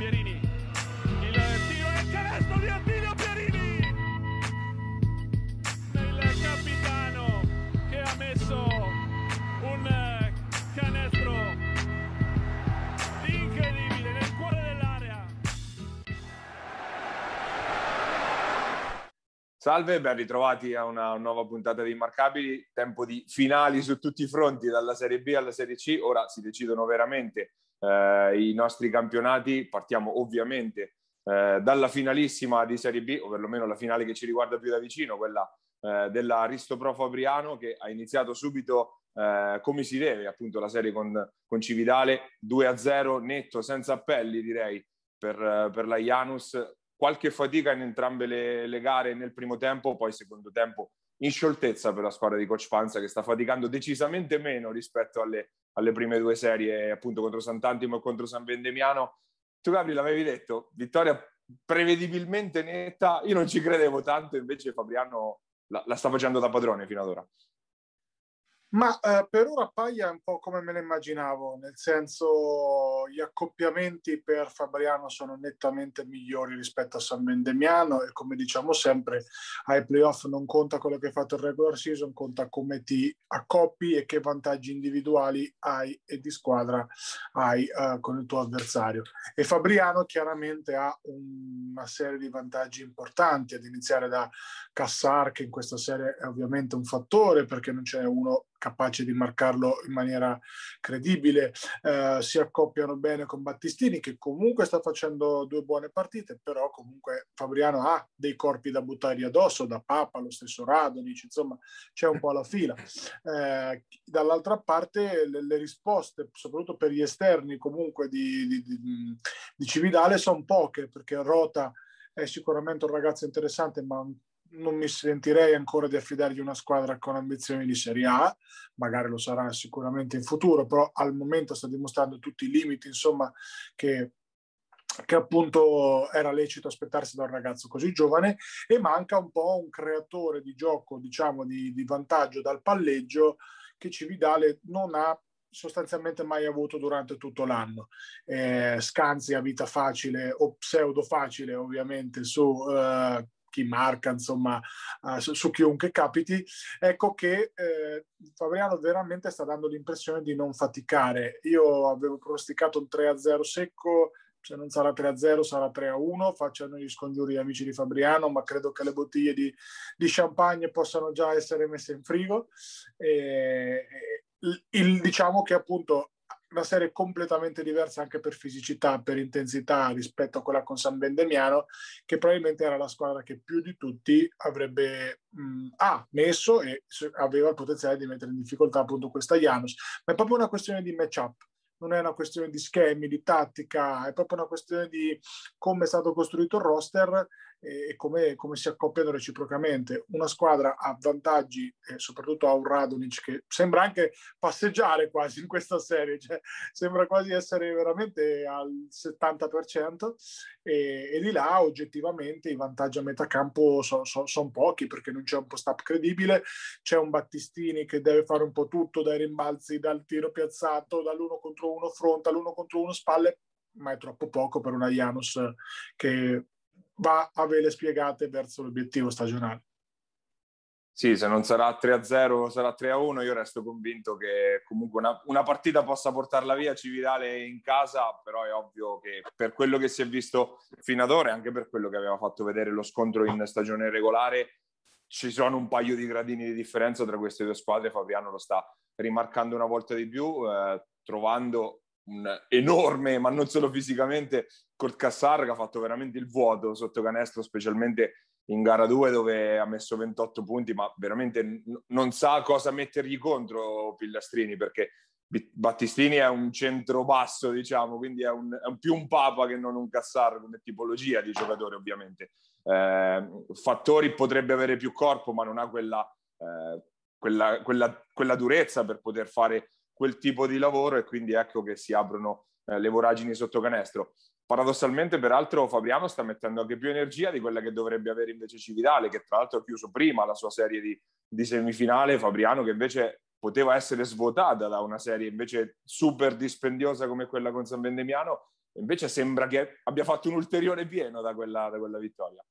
Pierini. Il tiro e il canestro di Attilio Pierini. Il capitano che ha messo un canestro incredibile nel cuore dell'area. Salve, ben ritrovati a una nuova puntata di Immarcabili. Tempo di finali su tutti i fronti, dalla Serie B alla Serie C. Ora si decidono veramente eh, i nostri campionati. Partiamo ovviamente eh, dalla finalissima di Serie B, o perlomeno la finale che ci riguarda più da vicino, quella eh, della Risto Pro Fabriano, che ha iniziato subito eh, come si deve, appunto la serie con, con Cividale 2-0, netto, senza appelli direi, per, per la Janus qualche fatica in entrambe le, le, gare nel primo tempo, poi secondo tempo in scioltezza per la squadra di Coach Panza che sta faticando decisamente meno rispetto alle, alle prime due serie appunto contro Sant'Antimo e contro San Vendemiano. Tu Gabri l'avevi detto, vittoria prevedibilmente netta, io non ci credevo tanto, invece Fabriano la, la sta facendo da padrone fino ad ora. Ma eh, per ora è un po' come me lo immaginavo, nel senso gli accoppiamenti per Fabriano sono nettamente migliori rispetto a San Vendemiano e come diciamo sempre ai playoff non conta quello che hai fatto il regular season, conta come ti accoppi e che vantaggi individuali hai e di squadra hai uh, con il tuo avversario. E Fabriano chiaramente ha un, una serie di vantaggi importanti, ad iniziare da Cassar che in questa serie è ovviamente un fattore perché non c'è uno capace di marcarlo in maniera credibile. Eh, si accoppiano bene con Battistini che comunque sta facendo due buone partite, però comunque Fabriano ha dei corpi da buttare addosso, da Papa, lo stesso Radonic, insomma c'è un po' la fila. Eh, dall'altra parte le, le, risposte, soprattutto per gli esterni comunque di, di, di, di Cividale, sono poche perché Rota è sicuramente un ragazzo interessante, ma non mi sentirei ancora di affidargli una squadra con ambizioni di Serie A, magari lo sarà sicuramente in futuro, però al momento sta dimostrando tutti i limiti, insomma, che, che appunto era lecito aspettarsi da un ragazzo così giovane e manca un po' un creatore di gioco, diciamo, di, di vantaggio dal palleggio che Cividale non ha sostanzialmente mai avuto durante tutto l'anno. Eh, Scanzi a vita facile o pseudo facile ovviamente su eh, chi marca, insomma, uh, su, su, chiunque capiti, ecco che eh, Fabriano veramente sta dando l'impressione di non faticare. Io avevo pronosticato un 3-0 secco, se non sarà 3-0 sarà 3-1, facciano gli scongiuri amici di Fabriano, ma credo che le bottiglie di, di champagne possano già essere messe in frigo. E, il, diciamo che appunto una serie completamente diversa anche per fisicità, per intensità rispetto a quella con San Bendemiano, che probabilmente era la squadra che più di tutti avrebbe mh, ah, messo e aveva il potenziale di mettere in difficoltà appunto questa Janus. Ma è proprio una questione di match-up non è una questione di schemi, di tattica, è proprio una questione di come è stato costruito il roster e come, come, si accoppiano reciprocamente. Una squadra ha vantaggi, eh, soprattutto a un Radonic che sembra anche passeggiare quasi in questa serie, cioè, sembra quasi essere veramente al 70% e, e di là oggettivamente i vantaggi a metà campo sono so, son pochi perché non c'è un post-up credibile, c'è un Battistini che deve fare un po' tutto dai rimbalzi, dal tiro piazzato, dall'uno contro uno fronte all'uno contro uno spalle, ma è troppo poco per una Janus che va a vele spiegate verso l'obiettivo stagionale. Sì, se non sarà 3-0 sarà 3-1, io resto convinto che comunque una, una, partita possa portarla via Cividale in casa, però è ovvio che per quello che si è visto fino ad ora e anche per quello che aveva fatto vedere lo scontro in stagione regolare, ci sono un paio di gradini di differenza tra queste due squadre, Fabiano lo sta rimarcando una volta di più, eh, trovando un enorme, ma non solo fisicamente, Kurt Cassar che ha fatto veramente il vuoto sotto canestro, specialmente in gara 2 dove ha messo 28 punti, ma veramente n- non sa cosa mettergli contro Pillastrini perché Battistini è un centro basso, diciamo, quindi è, un, è un più un papa che non un Cassar come tipologia di giocatore, ovviamente. Eh, Fattori potrebbe avere più corpo, ma non ha quella, eh, quella, quella, quella durezza per poter fare quel tipo di lavoro e quindi ecco che si aprono eh, le voragini sotto canestro. Paradossalmente, peraltro, Fabriano sta mettendo anche più energia di quella che dovrebbe avere invece Cividale, che tra l'altro ha chiuso prima la sua serie di, di semifinale. Fabriano che invece poteva essere svuotata da una serie invece super dispendiosa come quella con San Vendemiano, invece sembra che abbia fatto un ulteriore pieno da quella, da quella vittoria.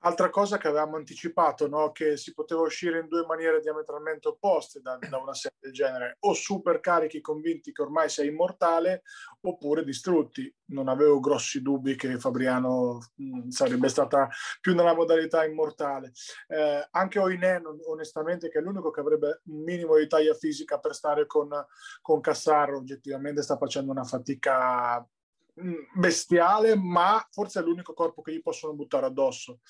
Altra cosa che avevamo anticipato, no? che si poteva uscire in due maniere diametralmente opposte da, da, una serie del genere, o super carichi convinti che ormai sei immortale, oppure distrutti. Non avevo grossi dubbi che Fabriano mh, sarebbe stata più nella modalità immortale. Eh, anche Oinen, onestamente, che è l'unico che avrebbe un minimo di taglia fisica per stare con, con Cassaro, oggettivamente sta facendo una fatica Mm, bestiale, ma forse è l'unico corpo che gli possono buttare addosso.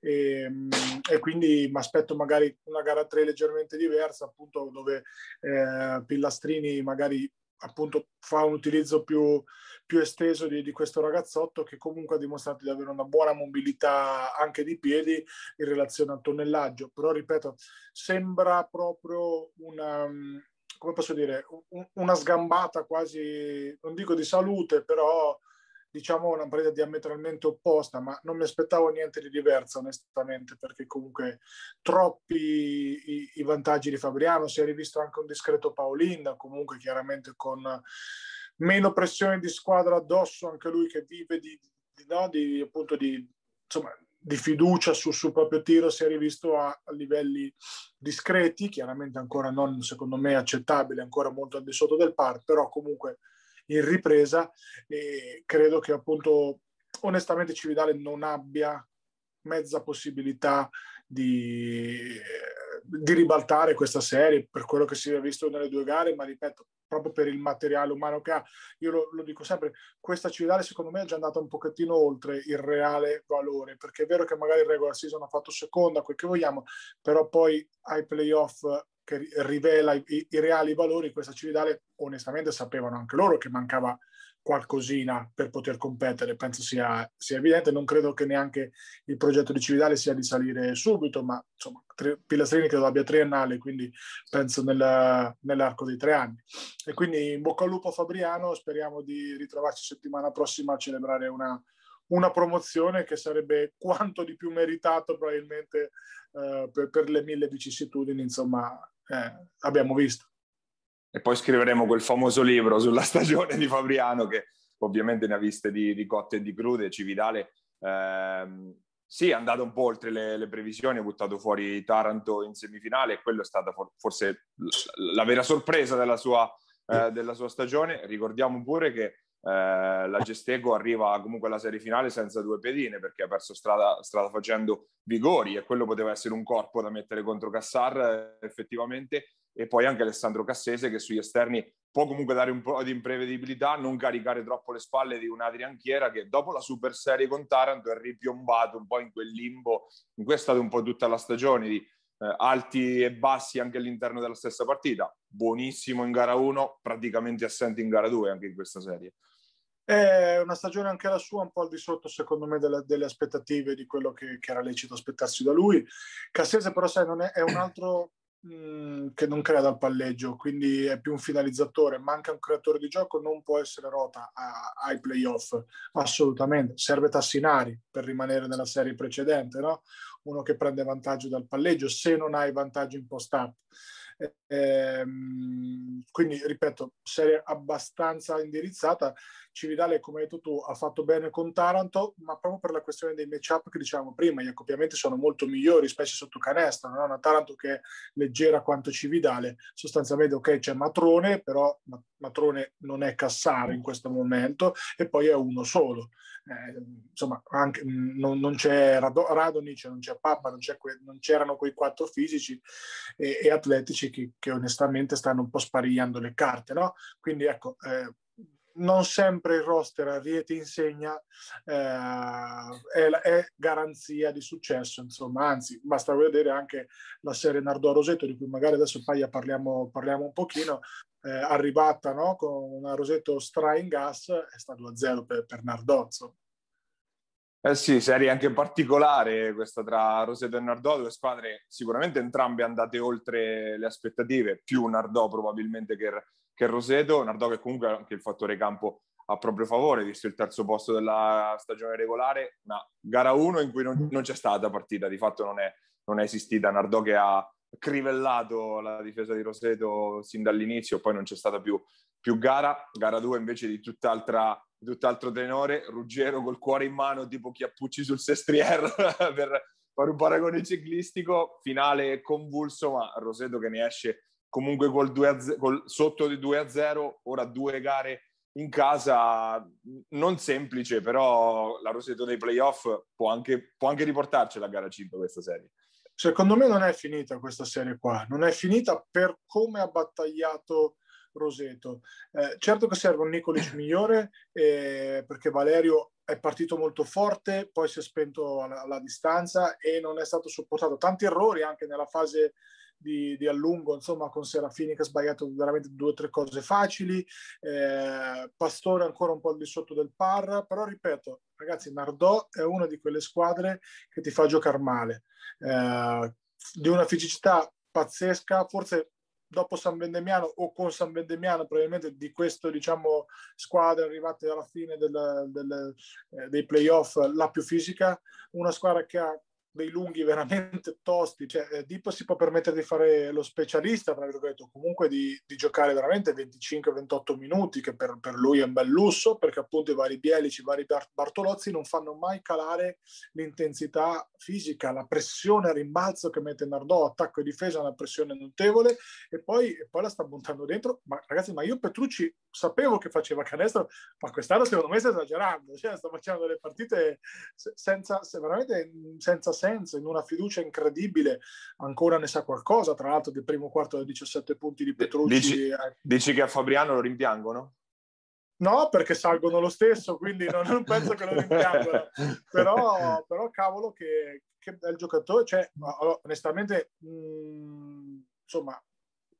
E, mm, e quindi mi aspetto magari una gara 3 leggermente diversa, appunto dove eh, Pillastrini magari appunto fa un utilizzo più, più esteso di, di, questo ragazzotto che comunque ha dimostrato di avere una buona mobilità anche di piedi in relazione al tonnellaggio. Però ripeto, sembra proprio una mm, come posso dire, una sgambata quasi, non dico di salute, però diciamo una partita diametralmente opposta, ma non mi aspettavo niente di diverso onestamente, perché comunque troppi i, i vantaggi di Fabriano, si è rivisto anche un discreto Paolin, comunque chiaramente con meno pressione di squadra addosso, anche lui che vive di, di, no, di appunto di, insomma, di fiducia sul suo proprio tiro si è rivisto a, a, livelli discreti, chiaramente ancora non secondo me accettabile, ancora molto al di sotto del par, però comunque in ripresa e credo che appunto onestamente Cividale non abbia mezza possibilità di, di ribaltare questa serie per quello che si è visto nelle due gare, ma ripeto, proprio per il materiale umano che ha. Io lo, lo, dico sempre, questa Cividale secondo me è già andata un pochettino oltre il reale valore, perché è vero che magari il regular season ha fatto seconda, quel che vogliamo, però poi ai playoff che rivela i, i reali valori, questa Cividale onestamente sapevano anche loro che mancava qualcosina per poter competere, penso sia, sia, evidente. Non credo che neanche il progetto di Cividale sia di salire subito, ma insomma, tre, Pilastrini credo abbia triennale, quindi penso nel, nell'arco dei tre anni. E quindi in bocca al lupo Fabriano, speriamo di ritrovarci settimana prossima a celebrare una, una promozione che sarebbe quanto di più meritato probabilmente eh, per, per, le mille vicissitudini, insomma, eh, abbiamo visto e poi scriveremo quel famoso libro sulla stagione di Fabriano che ovviamente ne ha viste di, di cotte e di crude. Cividale ehm, sì, è andato un po' oltre le, le, previsioni, ha buttato fuori Taranto in semifinale e quello è stata for- forse la, la vera sorpresa della sua, eh, della sua, stagione. Ricordiamo pure che eh, la Gesteco arriva comunque alla serie finale senza due pedine perché ha perso strada, strada facendo vigori e quello poteva essere un corpo da mettere contro Cassar eh, effettivamente e poi anche Alessandro Cassese che sugli esterni può comunque dare un po' di imprevedibilità, non caricare troppo le spalle di un Adrian Chiera che dopo la super serie con Taranto è ripiombato un po' in quel limbo, in cui è stata un po' tutta la stagione di eh, alti e bassi anche all'interno della stessa partita, buonissimo in gara 1, praticamente assente in gara 2 anche in questa serie. È una stagione anche la sua, un po' al di sotto, secondo me, delle, delle aspettative di quello che, che, era lecito aspettarsi da lui. Cassese, però, sai, non è, è un altro Mm, che non crea dal palleggio, quindi è più un finalizzatore, manca un creatore di gioco, non può essere rota ai playoff, assolutamente. Serve Tassinari per rimanere nella serie precedente, no? uno che prende vantaggio dal palleggio se non hai vantaggio in post-up. Ehm, quindi, ripeto, serie abbastanza indirizzata. Cividale, come hai detto tu, ha fatto bene con Taranto, ma proprio per la questione dei matchup che dicevamo prima, gli accoppiamenti sono molto migliori, specie sotto canestro. Non è una Taranto che è leggera quanto Cividale. Sostanzialmente, ok, c'è Matrone, però Matrone non è Cassare in questo momento, e poi è uno solo. Eh, insomma, anche, non, non, c'è Radonic, non c'è Pappa, non, c'è que, non, c'erano quei quattro fisici e, e atletici che, che, onestamente stanno un po' sparigliando le carte, no? Quindi ecco, eh, non sempre il roster a Rieti insegna eh, è, è, garanzia di successo, insomma, anzi, basta vedere anche la serie Nardò Rosetto, di cui magari adesso Paglia parliamo, parliamo un pochino, eh, arrivata no? con una Rosetto stra in gas, è stato 2-0 per, per insomma. Eh sì, serie anche particolare questa tra Roseto e Nardò, due squadre sicuramente entrambe andate oltre le aspettative, più Nardò probabilmente che, che Roseto, Nardò che comunque anche il fattore campo a proprio favore, visto il terzo posto della stagione regolare, ma gara 1 in cui non, non, c'è stata partita, di fatto non è, non è esistita, Nardò che ha crivellato la difesa di Roseto sin dall'inizio, poi non c'è stata più, più gara, gara 2 invece di tutt'altra, tutt'altro tenore, Ruggero col cuore in mano tipo Chiappucci sul Sestriere per fare un paragone ciclistico, finale convulso, ma Roseto che ne esce comunque col 2 0, col, sotto di 2 a 0, ora due gare in casa, non semplice, però la Roseto dei playoff può anche, può anche riportarci la gara 5 questa serie. Secondo me non è finita questa serie qua, non è finita per come ha battagliato Roseto. Eh, certo che serve un Nicolic migliore eh, perché Valerio è partito molto forte, poi si è spento alla, alla, distanza e non è stato supportato. Tanti errori anche nella fase di, di allungo, insomma, con Serafini che ha sbagliato veramente due o tre cose facili, eh, Pastore ancora un po' al di sotto del par, però ripeto, ragazzi, Nardò è una di quelle squadre che ti fa giocare male, eh, di una fisicità pazzesca, forse dopo San Vendemiano o con San Vendemiano probabilmente di questo diciamo squadre arrivate alla fine del, del, eh, dei playoff la più fisica una squadra che ha dei lunghi veramente tosti, cioè eh, Dipo si può permettere di fare lo specialista, tra virgolette, comunque di, di giocare veramente 25-28 minuti, che per, per, lui è un bel lusso, perché appunto i vari Bielici, i vari Bartolozzi non fanno mai calare l'intensità fisica, la pressione a rimbalzo che mette Nardò, attacco e difesa, una pressione notevole, e poi, e poi la sta buttando dentro. Ma ragazzi, ma io Petrucci sapevo che faceva canestro, ma quest'anno secondo me sta esagerando, cioè sta facendo delle partite senza, veramente senza senso senso, in una fiducia incredibile, ancora ne sa qualcosa, tra l'altro del primo quarto da 17 punti di Petrucci. Dici, dici che a Fabriano lo rimpiangono? No, perché salgono lo stesso, quindi non, non penso che lo rimpiangano. però, però cavolo che, che bel giocatore, cioè, onestamente, mh, mm, insomma,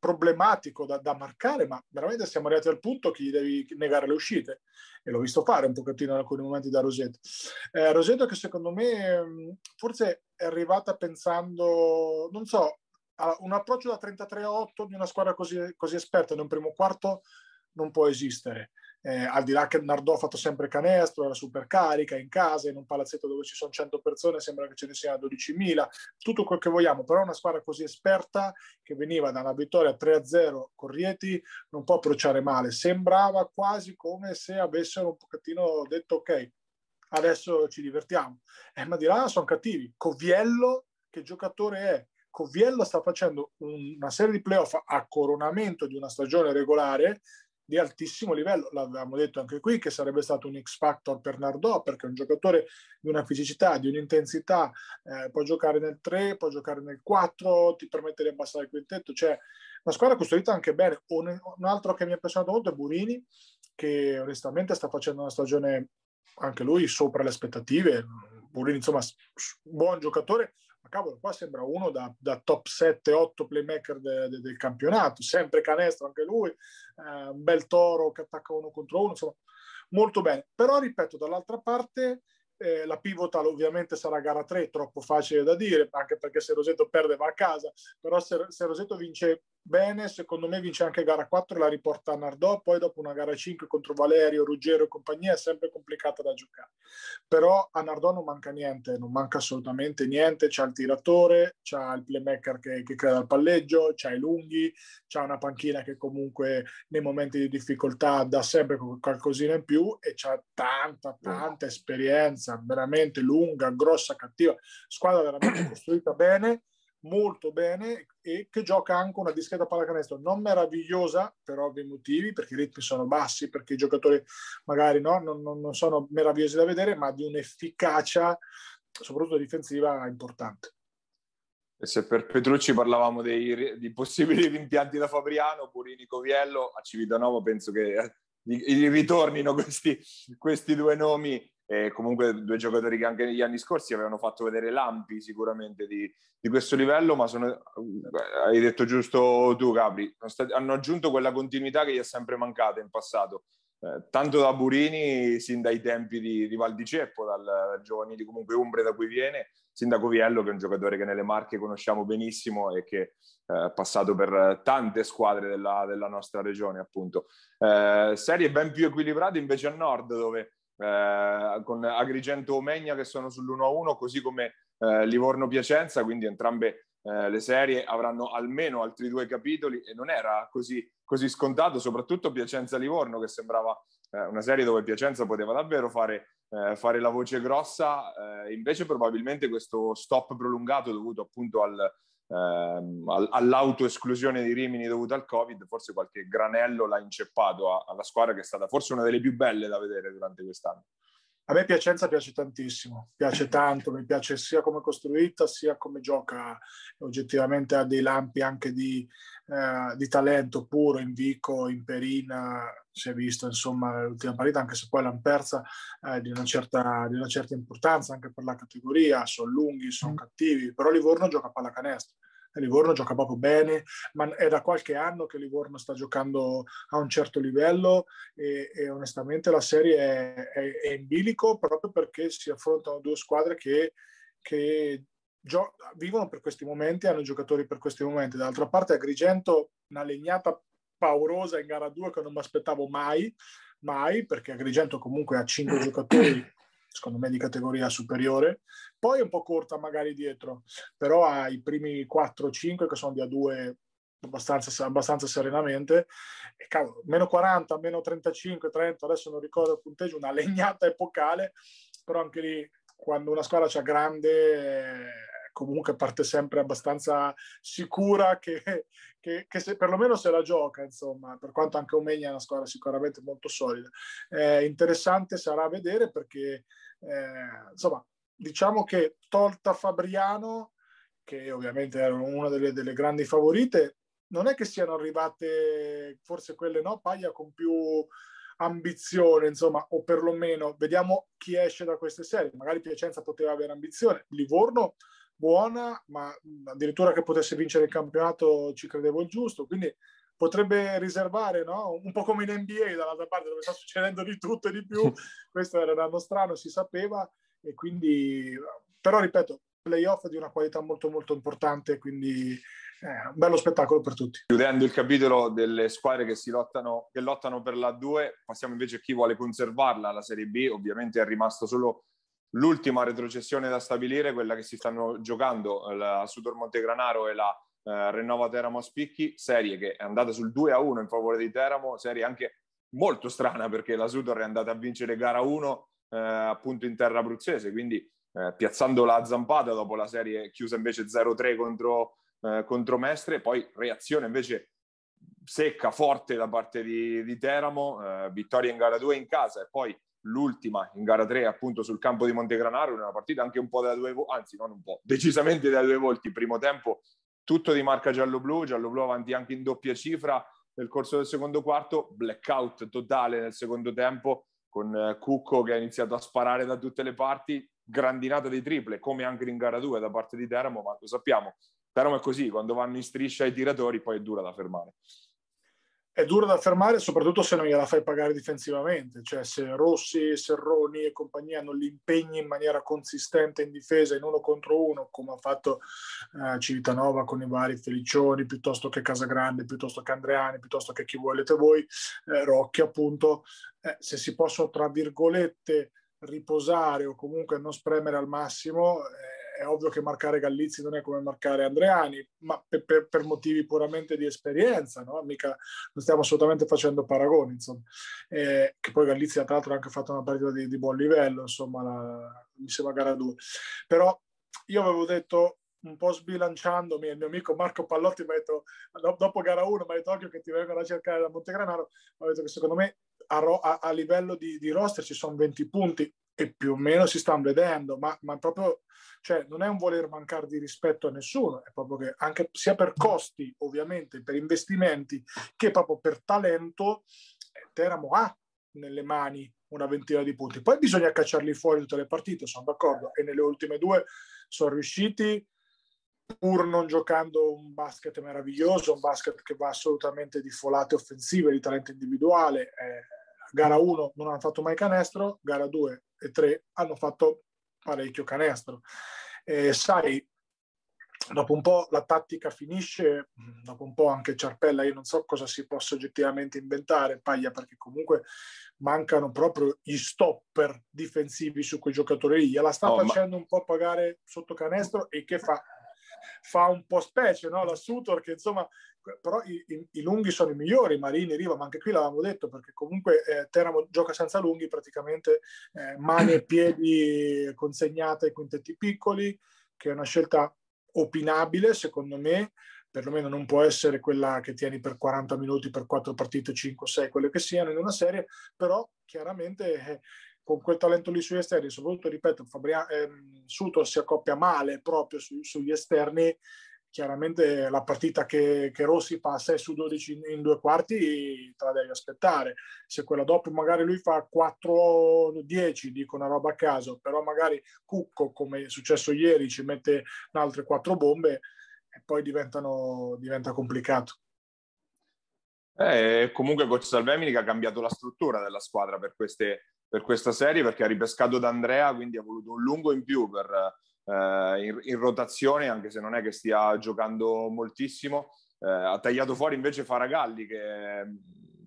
problematico da, da, marcare, ma veramente siamo arrivati al punto che gli devi negare le uscite. E l'ho visto fare un pochettino in alcuni momenti da Rosetto. Eh, Rosetto che secondo me mm, forse è arrivata pensando, non so, a un approccio da 33 a 8 di una squadra così, così esperta in un primo quarto non può esistere eh, al di là che Nardò ha fatto sempre canestro, era super carica in casa, in un palazzetto dove ci sono 100 persone, sembra che ce ne siano 12.000, tutto quel che vogliamo, però una squadra così esperta che veniva da una vittoria 3-0 con Rieti non può approcciare male, sembrava quasi come se avessero un pochettino detto ok, adesso ci divertiamo, eh, ma di là sono cattivi, Coviello che giocatore è? Coviello sta facendo una serie di playoff a coronamento di una stagione regolare di altissimo livello. L'avevamo detto anche qui che sarebbe stato un X Factor per Nardò perché è un giocatore di una fisicità, di un'intensità, eh, può giocare nel 3, può giocare nel 4, ti permette di abbassare il quintetto. Cioè, una squadra costruita anche bene. Un altro che mi ha impressionato molto è Burini, che onestamente sta facendo una stagione anche lui sopra le aspettative. Burini, insomma, buon giocatore, ma cavolo, qua sembra uno da, da top 7-8 playmaker de, de, del campionato, sempre canestro anche lui, eh, un bel toro che attacca uno contro uno, insomma, molto bene. Però, ripeto, dall'altra parte eh, la pivotal ovviamente sarà gara 3, troppo facile da dire, anche perché se Rosetto perde va a casa, però se, se Rosetto vince bene, secondo me vince anche gara 4 e la riporta a Nardò, poi dopo una gara 5 contro Valerio, Ruggero e compagnia è sempre complicata da giocare. Però a Nardò non manca niente, non manca assolutamente niente, c'ha il tiratore, c'ha il playmaker che, che crea il palleggio, c'ha i lunghi, c'ha una panchina che comunque nei momenti di difficoltà dà sempre qualcosina in più e c'ha tanta, tanta esperienza, veramente lunga, grossa, cattiva, squadra veramente costruita bene molto bene e che gioca anche una discreta pallacanestro non meravigliosa per ovvi motivi, perché i ritmi sono bassi, perché i giocatori magari no, non, non sono meravigliosi da vedere, ma di un'efficacia, soprattutto difensiva, importante. E se per Petrucci parlavamo dei, di possibili rimpianti da Fabriano, Purini, Coviello, a Civitanova penso che eh, ritornino questi, questi due nomi e comunque due giocatori che anche negli anni scorsi avevano fatto vedere lampi sicuramente di, di questo livello, ma sono, hai detto giusto tu Capri, hanno aggiunto quella continuità che gli è sempre mancata in passato, eh, tanto da Burini, sin dai tempi di, di Val di Ceppo, dal, dal giovanili comunque Umbre da cui viene, sin da Coviello che è un giocatore che nelle Marche conosciamo benissimo e che eh, passato per tante squadre della, della nostra regione appunto. Eh, serie ben più equilibrate invece a nord dove eh, con Agrigento Omegna che sono sull'1-1, così come eh, Livorno Piacenza, quindi entrambe eh, le serie avranno almeno altri due capitoli e non era così, così scontato, soprattutto Piacenza-Livorno che sembrava eh, una serie dove Piacenza poteva davvero fare, eh, fare la voce grossa, eh, invece probabilmente questo stop prolungato dovuto appunto al, all'autoesclusione di Rimini dovuta al Covid, forse qualche granello l'ha inceppato a, alla squadra che è stata forse una delle più belle da vedere durante quest'anno. A me Piacenza piace tantissimo, piace tanto, mi piace sia come costruita sia come gioca, oggettivamente ha dei lampi anche di, eh, di talento puro in Vico, in Perina, si è visto insomma l'ultima partita, anche se poi l'hanno persa eh, di, una certa, di, una certa, importanza anche per la categoria, sono lunghi, sono mm. cattivi, però Livorno gioca a pallacanestro Livorno gioca proprio bene, ma è da qualche anno che Livorno sta giocando a un certo livello e, e onestamente la serie è, è, è, in bilico proprio perché si affrontano due squadre che, che gio- vivono per questi momenti, hanno giocatori per questi momenti. Dall'altra parte Agrigento una legnata paurosa in gara 2 che non mi aspettavo mai, mai, perché Agrigento comunque ha cinque giocatori secondo me di categoria superiore, poi un po' corta magari dietro, però ha i primi 4-5 che sono di A2 abbastanza, abbastanza serenamente, e cavolo, meno 40, meno 35, 30, adesso non ricordo il punteggio, una legnata epocale, però anche lì quando una squadra c'è grande comunque parte sempre abbastanza sicura che, che, che se, perlomeno se la gioca, insomma, per quanto anche Omegna è una squadra sicuramente molto solida. Eh, interessante sarà vedere perché, eh, insomma, diciamo che tolta Fabriano, che ovviamente era una delle, delle grandi favorite, non è che siano arrivate forse quelle no, Paglia con più ambizione, insomma, o perlomeno vediamo chi esce da queste serie. Magari Piacenza poteva avere ambizione, Livorno buona, ma addirittura che potesse vincere il campionato ci credevo il giusto, quindi potrebbe riservare, no? un po' come in NBA dall'altra parte dove sta succedendo di tutto e di più, questo era un anno strano, si sapeva, e quindi, però ripeto, playoff di una qualità molto molto importante, quindi eh, un bello spettacolo per tutti. Chiudendo il capitolo delle squadre che si lottano, che lottano per la 2, passiamo invece a chi vuole conservarla, la Serie B, ovviamente è rimasto solo l'ultima retrocessione da stabilire, quella che si stanno giocando la Sudor Montegranaro e la eh, Renova Teramo Spicchi, serie che è andata sul 2 a 1 in favore di Teramo, serie anche molto strana perché la Sudor è andata a vincere gara 1 eh, appunto in terra abruzzese, quindi eh, piazzando la zampata dopo la serie chiusa invece 0-3 contro, eh, contro Mestre, poi reazione invece secca, forte da parte di, di Teramo, eh, vittoria in gara 2 in casa e poi l'ultima in gara 3 appunto sul campo di Montegranaro una partita anche un po' da due volti, anzi non un po', decisamente da due volti, primo tempo tutto di marca giallo-blu, giallo-blu avanti anche in doppia cifra nel corso del secondo quarto, blackout totale nel secondo tempo con eh, Cucco che ha iniziato a sparare da tutte le parti, grandinata di triple come anche in gara 2 da parte di Teramo, ma lo sappiamo, Teramo è così, quando vanno in striscia i tiratori poi è dura da fermare è dura da fermare, soprattutto se non gliela fai pagare difensivamente, cioè se Rossi, Serroni e compagnia non li impegni in maniera consistente in difesa in uno contro uno, come ha fatto eh, Civitanova con i vari Felicioni, piuttosto che Casagrande, piuttosto che Andreani, piuttosto che chi volete voi, eh, Rocchi appunto, eh, se si possono tra virgolette riposare o comunque non spremere al massimo, eh, è ovvio che marcare Gallizzi non è come marcare Andreani, ma per, per, per motivi puramente di esperienza, no? Mica non stiamo assolutamente facendo paragoni, insomma. Eh, che poi Gallizzi tra l'altro ha anche fatto una partita di, di buon livello, insomma, la, mi sembra gara 2. Però io avevo detto un po' sbilanciandomi, il mio amico Marco Pallotti mi ha detto, dopo gara 1, mi ha detto occhio che ti vengono a cercare da Montegranaro, mi ha detto che secondo me a, a, a livello di, di, roster ci sono 20 punti e più o meno si stanno vedendo, ma, ma proprio cioè non è un voler mancare di rispetto a nessuno, è proprio che anche sia per costi, ovviamente, per investimenti, che proprio per talento, eh, Teramo ha nelle mani una ventina di punti. Poi bisogna cacciarli fuori tutte le partite, sono d'accordo, e nelle ultime due sono riusciti, pur non giocando un basket meraviglioso, un basket che va assolutamente di folate offensive, di talento individuale. Eh, gara 1 non hanno fatto mai canestro, gara 2 e 3 hanno fatto parecchio canestro. E sai, dopo un po' la tattica finisce, dopo un po' anche Ciarpella, io non so cosa si possa oggettivamente inventare, Paglia, perché comunque mancano proprio gli stopper difensivi su quei giocatori lì. Gliela sta oh, facendo ma... un po' pagare sotto canestro e che fa? fa un po' specie, no? La Sutor che insomma, però i, i, i, lunghi sono i migliori, Marini, Riva, ma anche qui l'avevamo detto perché comunque eh, Teramo gioca senza lunghi, praticamente eh, mani e piedi consegnate ai quintetti piccoli, che è una scelta opinabile secondo me, perlomeno non può essere quella che tieni per 40 minuti, per 4 partite, 5, 6, quelle che siano in una serie, però chiaramente eh, con quel talento lì sugli esterni, soprattutto, ripeto, Fabriano, ehm, Sutor si accoppia male proprio su, sugli esterni, chiaramente la partita che, che, Rossi fa 6 su 12 in, in, due quarti te la devi aspettare. Se quella dopo magari lui fa 4-10, dico una roba a caso, però magari Cucco, come è successo ieri, ci mette altre 4 bombe, e poi diventa complicato. Eh, comunque Coach Salvemini ha cambiato la struttura della squadra per, queste, per, questa serie perché ha ripescato D'Andrea, quindi ha voluto un lungo in più per, in, in, rotazione, anche se non è che stia giocando moltissimo. Eh, ha tagliato fuori invece Faragalli che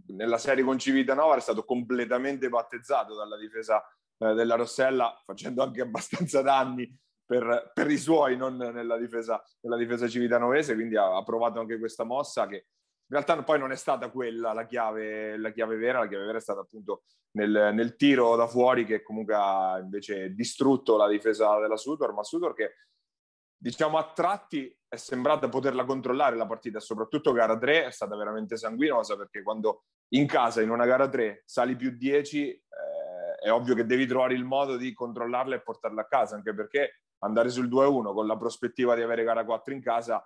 nella serie con Civitanova è stato completamente battezzato dalla difesa eh, della Rossella, facendo anche abbastanza danni per, per, i suoi, non nella difesa, nella difesa civitanovese, quindi ha, ha, provato anche questa mossa che in realtà poi non è stata quella la chiave, la chiave vera, la chiave vera è stata appunto nel, nel, tiro da fuori che comunque ha invece distrutto la difesa della Sutor, ma Sutor che diciamo a tratti è sembrata poterla controllare la partita, soprattutto gara 3 è stata veramente sanguinosa perché quando in casa in una gara 3 sali più 10 eh, è ovvio che devi trovare il modo di controllarla e portarla a casa, anche perché andare sul 2-1 con la prospettiva di avere gara 4 in casa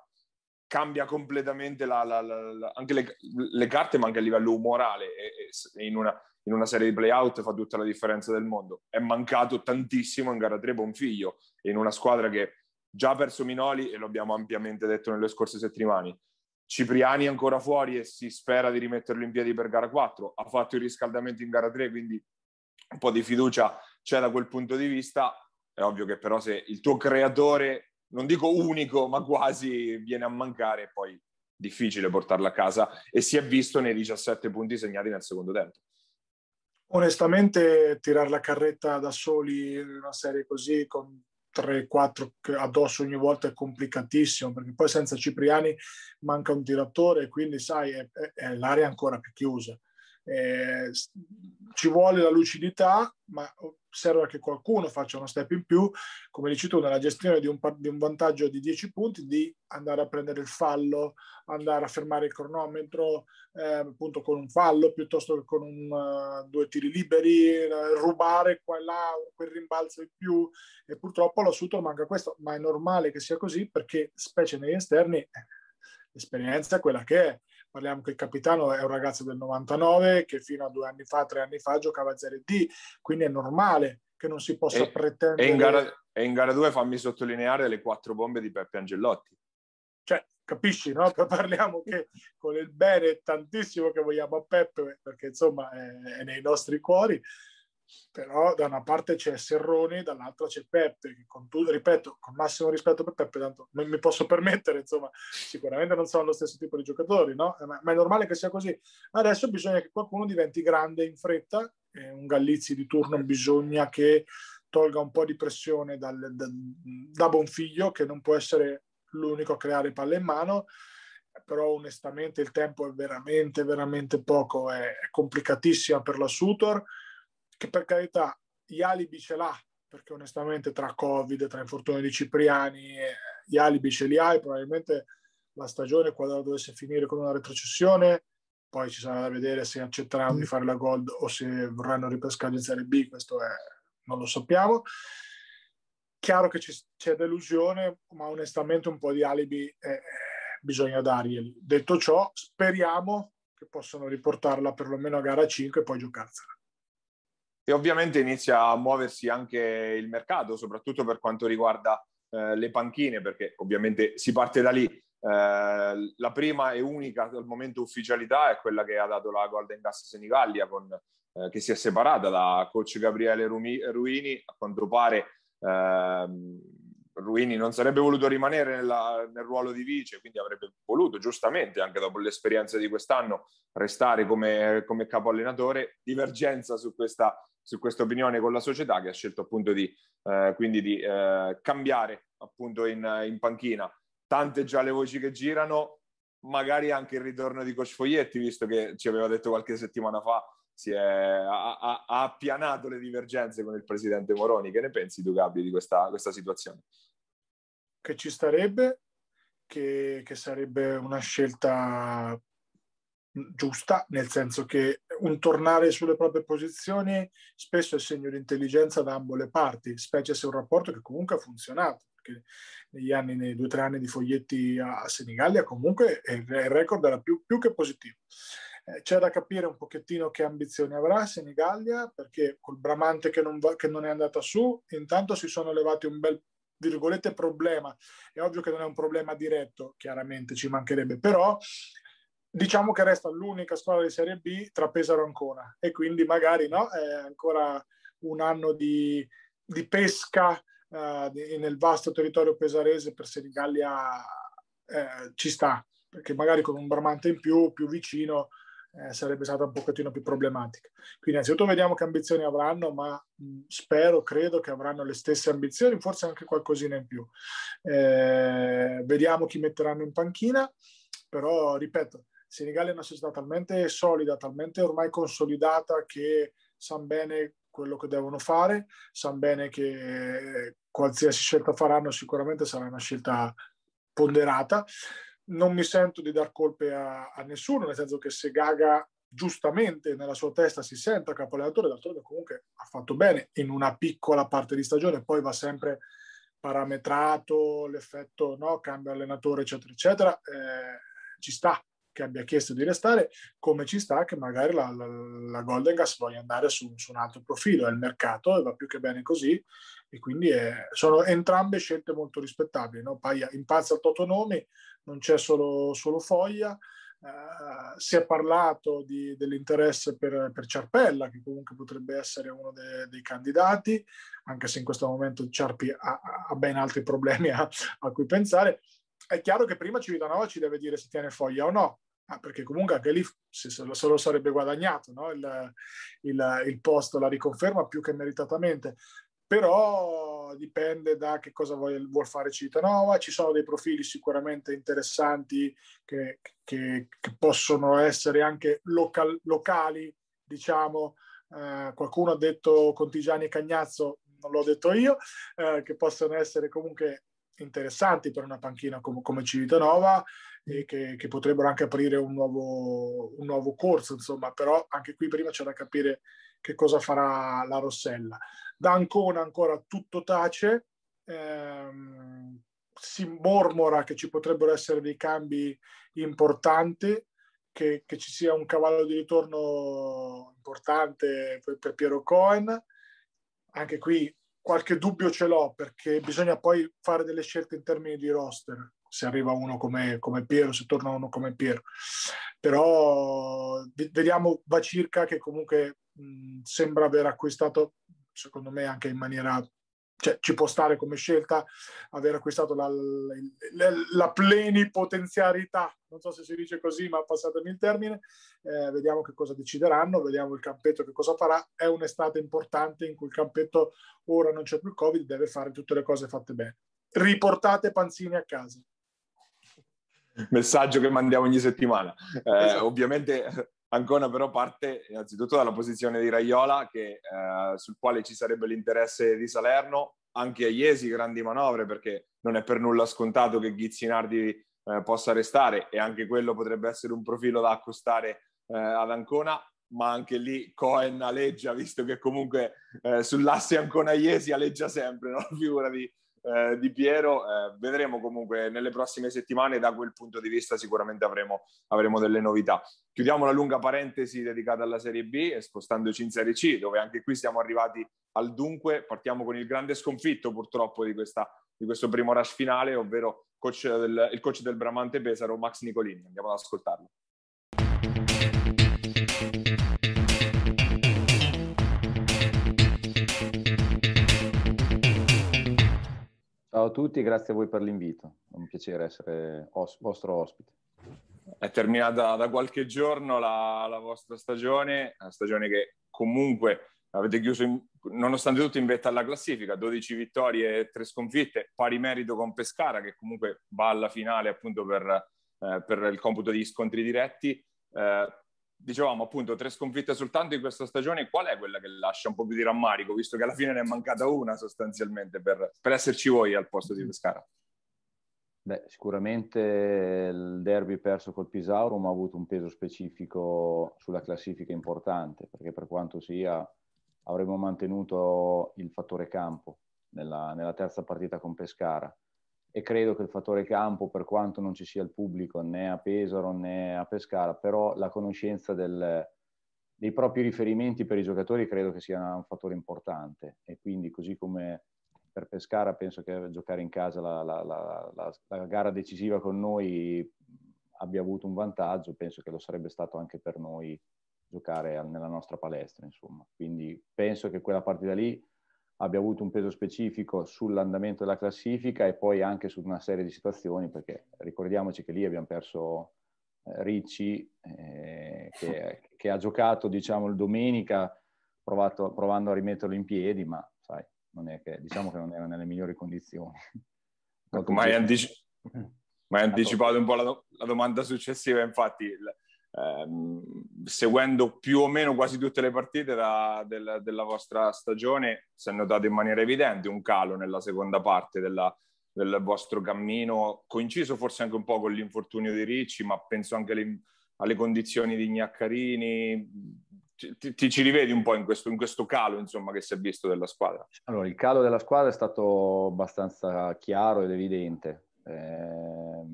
cambia completamente la, la, la, anche le, le, carte, ma anche a livello umorale. E, e in, una, in, una, serie di playout fa tutta la differenza del mondo. È mancato tantissimo in gara 3 Bonfiglio, in una squadra che già ha perso Minoli, e lo abbiamo ampiamente detto nelle scorse settimane. Cipriani ancora fuori e si spera di rimetterlo in piedi per gara 4. Ha fatto il riscaldamento in gara 3, quindi un po' di fiducia c'è da quel punto di vista è ovvio che però se il tuo creatore, non dico unico, ma quasi viene a mancare, è poi difficile portarlo a casa e si è visto nei 17 punti segnati nel secondo tempo. Onestamente tirare la carretta da soli in una serie così con 3-4 addosso ogni volta è complicatissimo perché poi senza Cipriani manca un tiratore e quindi sai è, è, è l'area ancora più chiusa. Eh, ci vuole la lucidità, ma serve che qualcuno faccia uno step in più, come dici tu, nella gestione di un, di un, vantaggio di 10 punti, di andare a prendere il fallo, andare a fermare il cronometro, eh, appunto con un fallo piuttosto che con un, uh, due tiri liberi, uh, rubare qua e là quel rimbalzo in più. E purtroppo all'assunto manca questo, ma è normale che sia così perché, specie negli esterni, eh, l'esperienza è quella che è parliamo che il capitano è un ragazzo del 99 che fino a due anni fa, tre anni fa giocava a Serie D, quindi è normale che non si possa e, pretendere... E in, gara, e in gara 2 fammi sottolineare le quattro bombe di Peppe Angellotti. Cioè, capisci, no? Parliamo che con il bene tantissimo che vogliamo a Peppe, perché insomma è, è nei nostri cuori, però da una parte c'è Serroni, dall'altra c'è Peppe, che con tutto, ripeto, con massimo rispetto per Peppe, tanto non mi posso permettere, insomma, sicuramente non sono lo stesso tipo di giocatori, no? ma, ma, è normale che sia così. Adesso bisogna che qualcuno diventi grande in fretta, eh, un Gallizzi di turno bisogna che tolga un po' di pressione dal, da, da Bonfiglio, che non può essere l'unico a creare palle in mano, però onestamente il tempo è veramente, veramente poco, è, è complicatissima per la Sutor, che per carità gli alibi ce l'ha, perché onestamente tra Covid, tra infortuni di Cipriani, gli alibi ce li hai, probabilmente la stagione quando dovesse finire con una retrocessione, poi ci sarà da vedere se accetteranno di fare la Gold o se vorranno ripescare in Serie B, questo è, non lo sappiamo. Chiaro che c'è delusione, ma onestamente un po' di alibi eh, bisogna darglieli. Detto ciò, speriamo che possano riportarla perlomeno a gara 5 e poi giocarsela e ovviamente inizia a muoversi anche il mercato, soprattutto per quanto riguarda eh, le panchine, perché ovviamente si parte da lì. Eh, la prima e unica al momento ufficialità è quella che ha dato la Golden Gas Senigallia, con, eh, che si è separata da coach Gabriele Rumi, Ruini. A quanto pare ehm, Ruini non sarebbe voluto rimanere nella, nel ruolo di vice, quindi avrebbe voluto giustamente, anche dopo l'esperienza di quest'anno, restare come, come capo allenatore. Divergenza su questa su questa opinione con la società che ha scelto appunto di, eh, quindi di eh, cambiare appunto in, in, panchina tante già le voci che girano, magari anche il ritorno di Coach Foglietti, visto che ci aveva detto qualche settimana fa, si è, ha, ha, ha, appianato le divergenze con il presidente Moroni. Che ne pensi tu, Gabi, di questa, questa situazione? Che ci starebbe, che, che sarebbe una scelta giusta, nel senso che un tornare sulle proprie posizioni spesso è segno di intelligenza da ambo le parti, specie se un rapporto che comunque ha funzionato perché negli anni, nei due o tre anni di foglietti a Senigallia comunque il record era più, più che positivo. Eh, c'è da capire un pochettino che ambizioni avrà Senigallia, perché col Bramante che non, va, che non è andata su, intanto si sono levati un bel virgolette problema. È ovvio che non è un problema diretto, chiaramente ci mancherebbe, però diciamo che resta l'unica squadra di Serie B tra Pesaro e Ancona e quindi magari no, è ancora un anno di, di pesca uh, nel vasto territorio pesarese per Senigallia eh, ci sta, perché magari con un Bramante in più, più vicino, eh, sarebbe stata un pochettino più problematica. Quindi innanzitutto vediamo che ambizioni avranno, ma mh, spero, credo che avranno le stesse ambizioni, forse anche qualcosina in più. Eh, vediamo chi metteranno in panchina, però ripeto, Senigallia è una società talmente solida, talmente ormai consolidata che sanno bene quello che devono fare, sanno bene che qualsiasi scelta faranno sicuramente sarà una scelta ponderata. Non mi sento di dar colpe a, a nessuno, nel senso che se Gaga giustamente nella sua testa si senta capo allenatore, d'altronde comunque ha fatto bene in una piccola parte di stagione, poi va sempre parametrato l'effetto no, cambio allenatore, eccetera, eccetera, eh, ci sta che abbia chiesto di restare, come ci sta che magari la, la, la Golden Gas voglia andare su, su, un altro profilo, è il mercato e va più che bene così e quindi è, sono entrambe scelte molto rispettabili. No? Paia impazza il Totonomi, non c'è solo, solo Foglia, Uh, si è parlato di, dell'interesse per, per, Ciarpella, che comunque potrebbe essere uno de, dei candidati, anche se in questo momento Ciarpi ha, ha ben altri problemi a, a, cui pensare è chiaro che prima Civitanova ci deve dire se tiene foglia o no, ah, perché comunque anche lì se, se, lo, sarebbe guadagnato no? il, il, il, posto, la riconferma più che meritatamente. Però dipende da che cosa vuol, vuol fare Civitanova. Ci sono dei profili sicuramente interessanti che, che, che possono essere anche local, locali, diciamo. Eh, qualcuno ha detto Contigiani e Cagnazzo, non l'ho detto io, eh, che possono essere comunque interessanti per una panchina come, come Civitanova e che, che, potrebbero anche aprire un nuovo, un nuovo corso, insomma, però anche qui prima c'è da capire che cosa farà la Rossella. Da Ancona ancora tutto tace, ehm, si mormora che ci potrebbero essere dei cambi importanti, che, che, ci sia un cavallo di ritorno importante per, per Piero Cohen. Anche qui qualche dubbio ce l'ho perché bisogna poi fare delle scelte in termini di roster se arriva uno come, come Piero, se torna uno come Piero. Però vediamo Vacirca che comunque mh, sembra aver acquistato, secondo me anche in maniera cioè, ci può stare come scelta aver acquistato la, la, la, plenipotenzialità, non so se si dice così, ma passatemi il termine, eh, vediamo che cosa decideranno, vediamo il campetto che cosa farà, è un'estate importante in cui il campetto ora non c'è più il Covid, deve fare tutte le cose fatte bene. Riportate Panzini a casa. Messaggio che mandiamo ogni settimana. Eh, esatto. Ovviamente Ancona però parte innanzitutto dalla posizione di Raiola, che, eh, sul quale ci sarebbe l'interesse di Salerno, anche a Iesi grandi manovre, perché non è per nulla scontato che Ghizzinardi eh, possa restare e anche quello potrebbe essere un profilo da accostare eh, ad Ancona, ma anche lì Cohen aleggia, visto che comunque eh, sull'asse Ancona-Iesi aleggia sempre, no? figura di, eh, di Piero. Eh, vedremo comunque nelle prossime settimane, da quel punto di vista sicuramente avremo, avremo, delle novità. Chiudiamo la lunga parentesi dedicata alla Serie B e spostandoci in Serie C, dove anche qui siamo arrivati al dunque. Partiamo con il grande sconfitto purtroppo di, questa, di questo primo rush finale, ovvero coach del, il coach del Bramante Pesaro, Max Nicolini. Andiamo ad ascoltarlo. Ciao a tutti, grazie a voi per l'invito. È un piacere essere os- vostro ospite. È terminata da qualche giorno la, la vostra stagione, una stagione che comunque avete chiuso in, nonostante tutto in vetta alla classifica, 12 vittorie e 3 sconfitte, pari merito con Pescara che comunque va alla finale appunto per, eh, per il computo di scontri diretti. Eh, dicevamo appunto tre sconfitte soltanto in questa stagione, qual è quella che lascia un po' più di rammarico, visto che alla fine ne è mancata una sostanzialmente per, per esserci voi al posto di Pescara? Beh, sicuramente il derby perso col Pisaurum ha avuto un peso specifico sulla classifica importante, perché per quanto sia avremmo mantenuto il fattore campo nella, nella terza partita con Pescara e credo che il fattore campo, per quanto non ci sia il pubblico né a Pesaro né a Pescara, però la conoscenza del, dei propri riferimenti per i giocatori credo che sia un fattore importante e quindi così come per Pescara penso che giocare in casa la, la, la, la gara decisiva con noi abbia avuto un vantaggio, penso che lo sarebbe stato anche per noi giocare nella nostra palestra, insomma. Quindi penso che quella partita lì abbia avuto un peso specifico sull'andamento della classifica e poi anche su una serie di situazioni, perché ricordiamoci che lì abbiamo perso eh, Ricci, eh, che, che, ha giocato diciamo il domenica provato, provando a rimetterlo in piedi, ma sai, non è che, diciamo che non era nelle migliori condizioni. Ecco, ma hai, antici- anticipato un po' la, do- la domanda successiva, infatti ehm, seguendo più o meno quasi tutte le partite da, del, della vostra stagione, si è notato in maniera evidente un calo nella seconda parte della, del vostro cammino, coinciso forse anche un po' con l'infortunio di Ricci, ma penso anche alle, alle condizioni di Gnaccarini. Ti, ti, ci rivedi un po' in questo, in questo, calo insomma, che si è visto della squadra? Allora, il calo della squadra è stato abbastanza chiaro ed evidente. Eh,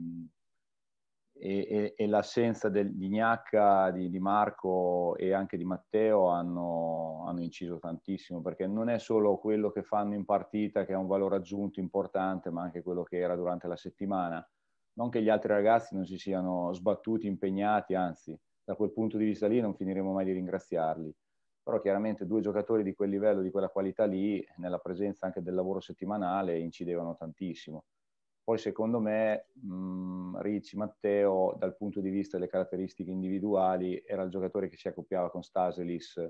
e, e, e l'assenza del, di Gnacca, di, di, Marco e anche di Matteo hanno, hanno, inciso tantissimo perché non è solo quello che fanno in partita che ha un valore aggiunto importante, ma anche quello che era durante la settimana. Non che gli altri ragazzi non si siano sbattuti, impegnati, anzi, da quel punto di vista lì non finiremo mai di ringraziarli. Però chiaramente due giocatori di quel livello, di quella qualità lì, nella presenza anche del lavoro settimanale, incidevano tantissimo poi secondo me mh, Ricci Matteo, dal punto di vista delle caratteristiche individuali, era il giocatore che si accoppiava con Staselis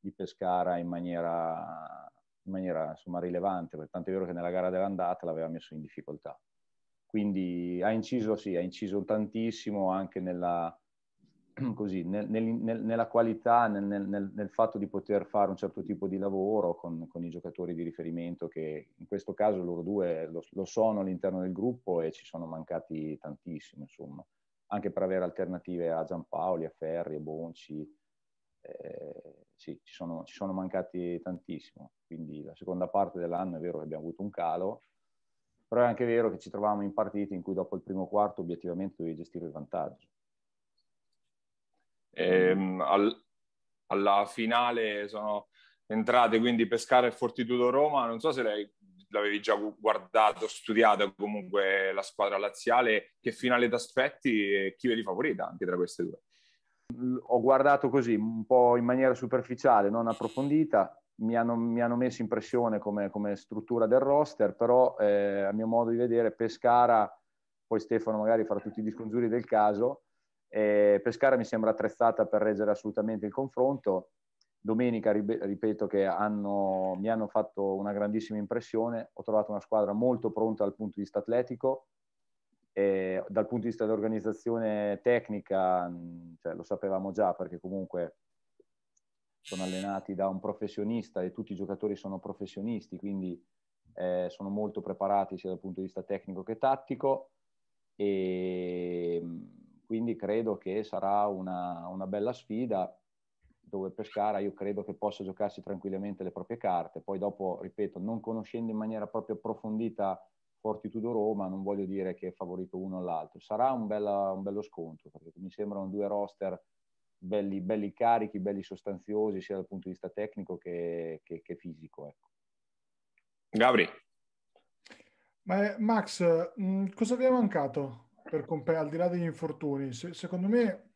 di Pescara in maniera, in maniera insomma, rilevante, tanto è vero che nella gara dell'andata l'aveva messo in difficoltà. Quindi ha inciso, sì, ha inciso tantissimo anche nella, così, nel, nel, nella qualità, nel, nel, fatto di poter fare un certo tipo di lavoro con, con, i giocatori di riferimento che in questo caso loro due lo, lo, sono all'interno del gruppo e ci sono mancati tantissimo, insomma, anche per avere alternative a Giampaoli, a Ferri, a Bonci. Eh, sì, ci sono, ci sono mancati tantissimo. Quindi la seconda parte dell'anno è vero che abbiamo avuto un calo, però è anche vero che ci trovavamo in partite in cui dopo il primo quarto obiettivamente dovevi gestire il vantaggio Ehm, al, alla finale sono entrate quindi Pescara e Fortitudo Roma. Non so se lei l'avevi già guardato, studiato comunque la squadra laziale. Che finale ti aspetti e chi vedi favorita anche tra queste due? Ho guardato così, un po' in maniera superficiale, non approfondita. Mi hanno, mi hanno messo impressione come, come, struttura del roster, però eh, a mio modo di vedere Pescara, poi Stefano magari farà tutti i discongiuri del caso, eh, Pescara mi sembra attrezzata per reggere assolutamente il confronto. Domenica, ripeto, che hanno, mi hanno fatto una grandissima impressione. Ho trovato una squadra molto pronta dal punto di vista atletico, e dal punto di vista dell'organizzazione tecnica, cioè, lo sapevamo già perché comunque sono allenati da un professionista e tutti i giocatori sono professionisti, quindi eh, sono molto preparati sia dal punto di vista tecnico che tattico. E quindi credo che sarà una, una bella sfida dove Pescara io credo che possa giocarsi tranquillamente le proprie carte. Poi dopo, ripeto, non conoscendo in maniera proprio approfondita Fortitudo Roma, non voglio dire che è favorito uno o l'altro. Sarà un, bella, un bello scontro, perché mi sembrano due roster belli, belli, carichi, belli sostanziosi, sia dal punto di vista tecnico che, che, che fisico. Ecco. Gabri. Ma, Max, mh, mm, cosa vi è mancato per comp- al di là degli infortuni, se- secondo me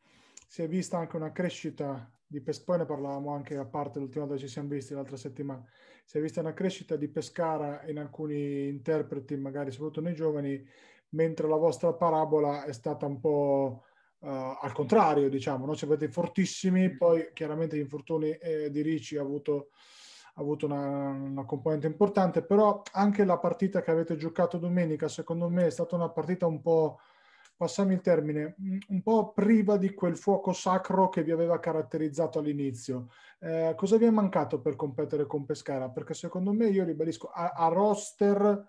si è vista anche una crescita di Pescara, poi ne parlavamo anche a parte l'ultima volta che ci siamo visti l'altra settimana, si è vista una crescita di Pescara in alcuni interpreti, magari soprattutto nei giovani, mentre la vostra parabola è stata un po' uh, al contrario, diciamo, no? siete fortissimi, poi chiaramente gli infortuni eh, di Ricci ha avuto, ha avuto una, una, componente importante, però anche la partita che avete giocato domenica, secondo me, è stata una partita un po', passami il termine, un po' priva di quel fuoco sacro che vi aveva caratterizzato all'inizio. Eh, cosa vi è mancato per competere con Pescara? Perché secondo me, io ribadisco, a, a roster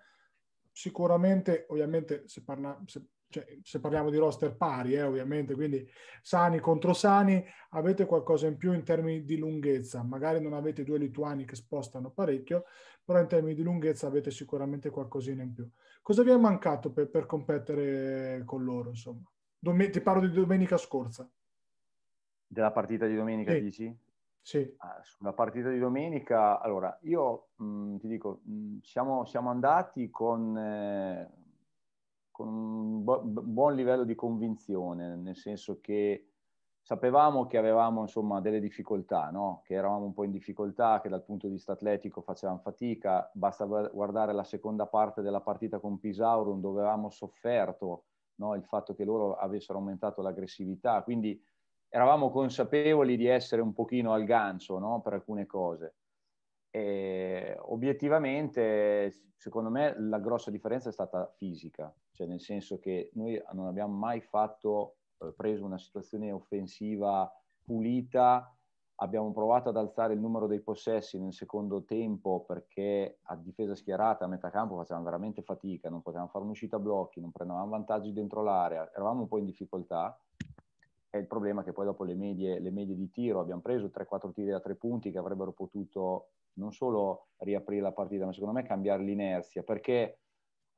sicuramente, ovviamente, se, parla, se cioè, se parliamo di roster pari, eh, ovviamente, quindi sani contro sani, avete qualcosa in più in termini di lunghezza. Magari non avete due lituani che spostano parecchio, però in termini di lunghezza avete sicuramente qualcosina in più. Cosa vi è mancato per, per competere con loro, insomma? Dom- ti parlo di domenica scorsa. Della partita di domenica, sì. dici? Sì. Ah, sulla partita di domenica, allora, io mh, mm, ti dico, mh, mm, siamo, siamo, andati con... Eh, con un bu- buon livello di convinzione, nel senso che sapevamo che avevamo insomma delle difficoltà, no? che eravamo un po' in difficoltà, che dal punto di vista atletico facevamo fatica, basta guardare la seconda parte della partita con Pisaurum dove avevamo sofferto no? il fatto che loro avessero aumentato l'aggressività, quindi eravamo consapevoli di essere un pochino al gancio no? per alcune cose. E obiettivamente, secondo me, la grossa differenza è stata fisica, cioè nel senso che noi non abbiamo mai fatto, preso una situazione offensiva pulita, abbiamo provato ad alzare il numero dei possessi nel secondo tempo perché a difesa schierata a metà campo facevamo veramente fatica, non potevamo fare un'uscita a blocchi, non prendevamo vantaggi dentro l'area, eravamo un po' in difficoltà. E il problema è che poi dopo le medie, le medie di tiro abbiamo preso 3-4 tiri da tre punti che avrebbero potuto non solo riaprire la partita, ma secondo me cambiare l'inerzia, perché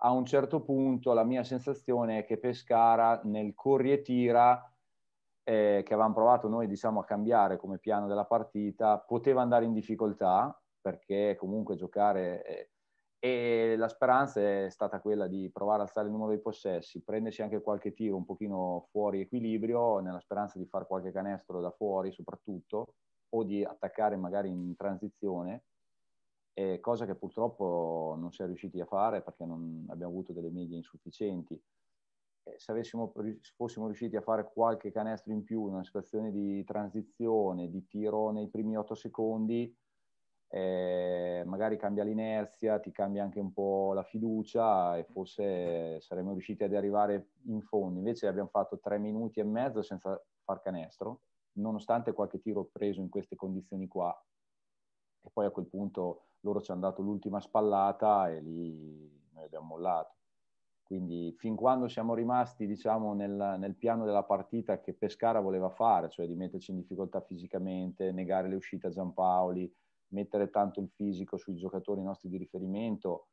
a un certo punto la mia sensazione è che Pescara nel corri e tira, eh, che avevamo provato noi diciamo, a cambiare come piano della partita, poteva andare in difficoltà, perché comunque giocare... Eh, e la speranza è stata quella di provare a alzare il numero dei possessi, prendersi anche qualche tiro un pochino fuori equilibrio, nella speranza di fare qualche canestro da fuori soprattutto, o di attaccare magari in transizione, eh, cosa che purtroppo non si è riusciti a fare perché non abbiamo avuto delle medie insufficienti. Eh, se, avessimo, fossimo riusciti a fare qualche canestro in più in una situazione di transizione, di tiro nei primi otto secondi, eh, magari cambia l'inerzia, ti cambia anche un po' la fiducia e forse saremmo riusciti ad arrivare in fondo. Invece abbiamo fatto tre minuti e mezzo senza far canestro nonostante qualche tiro preso in queste condizioni qua. E poi a quel punto loro ci hanno dato l'ultima spallata e lì noi abbiamo mollato. Quindi fin quando siamo rimasti diciamo, nel, nel, piano della partita che Pescara voleva fare, cioè di metterci in difficoltà fisicamente, negare le uscite a Giampaoli, mettere tanto il fisico sui giocatori nostri di riferimento,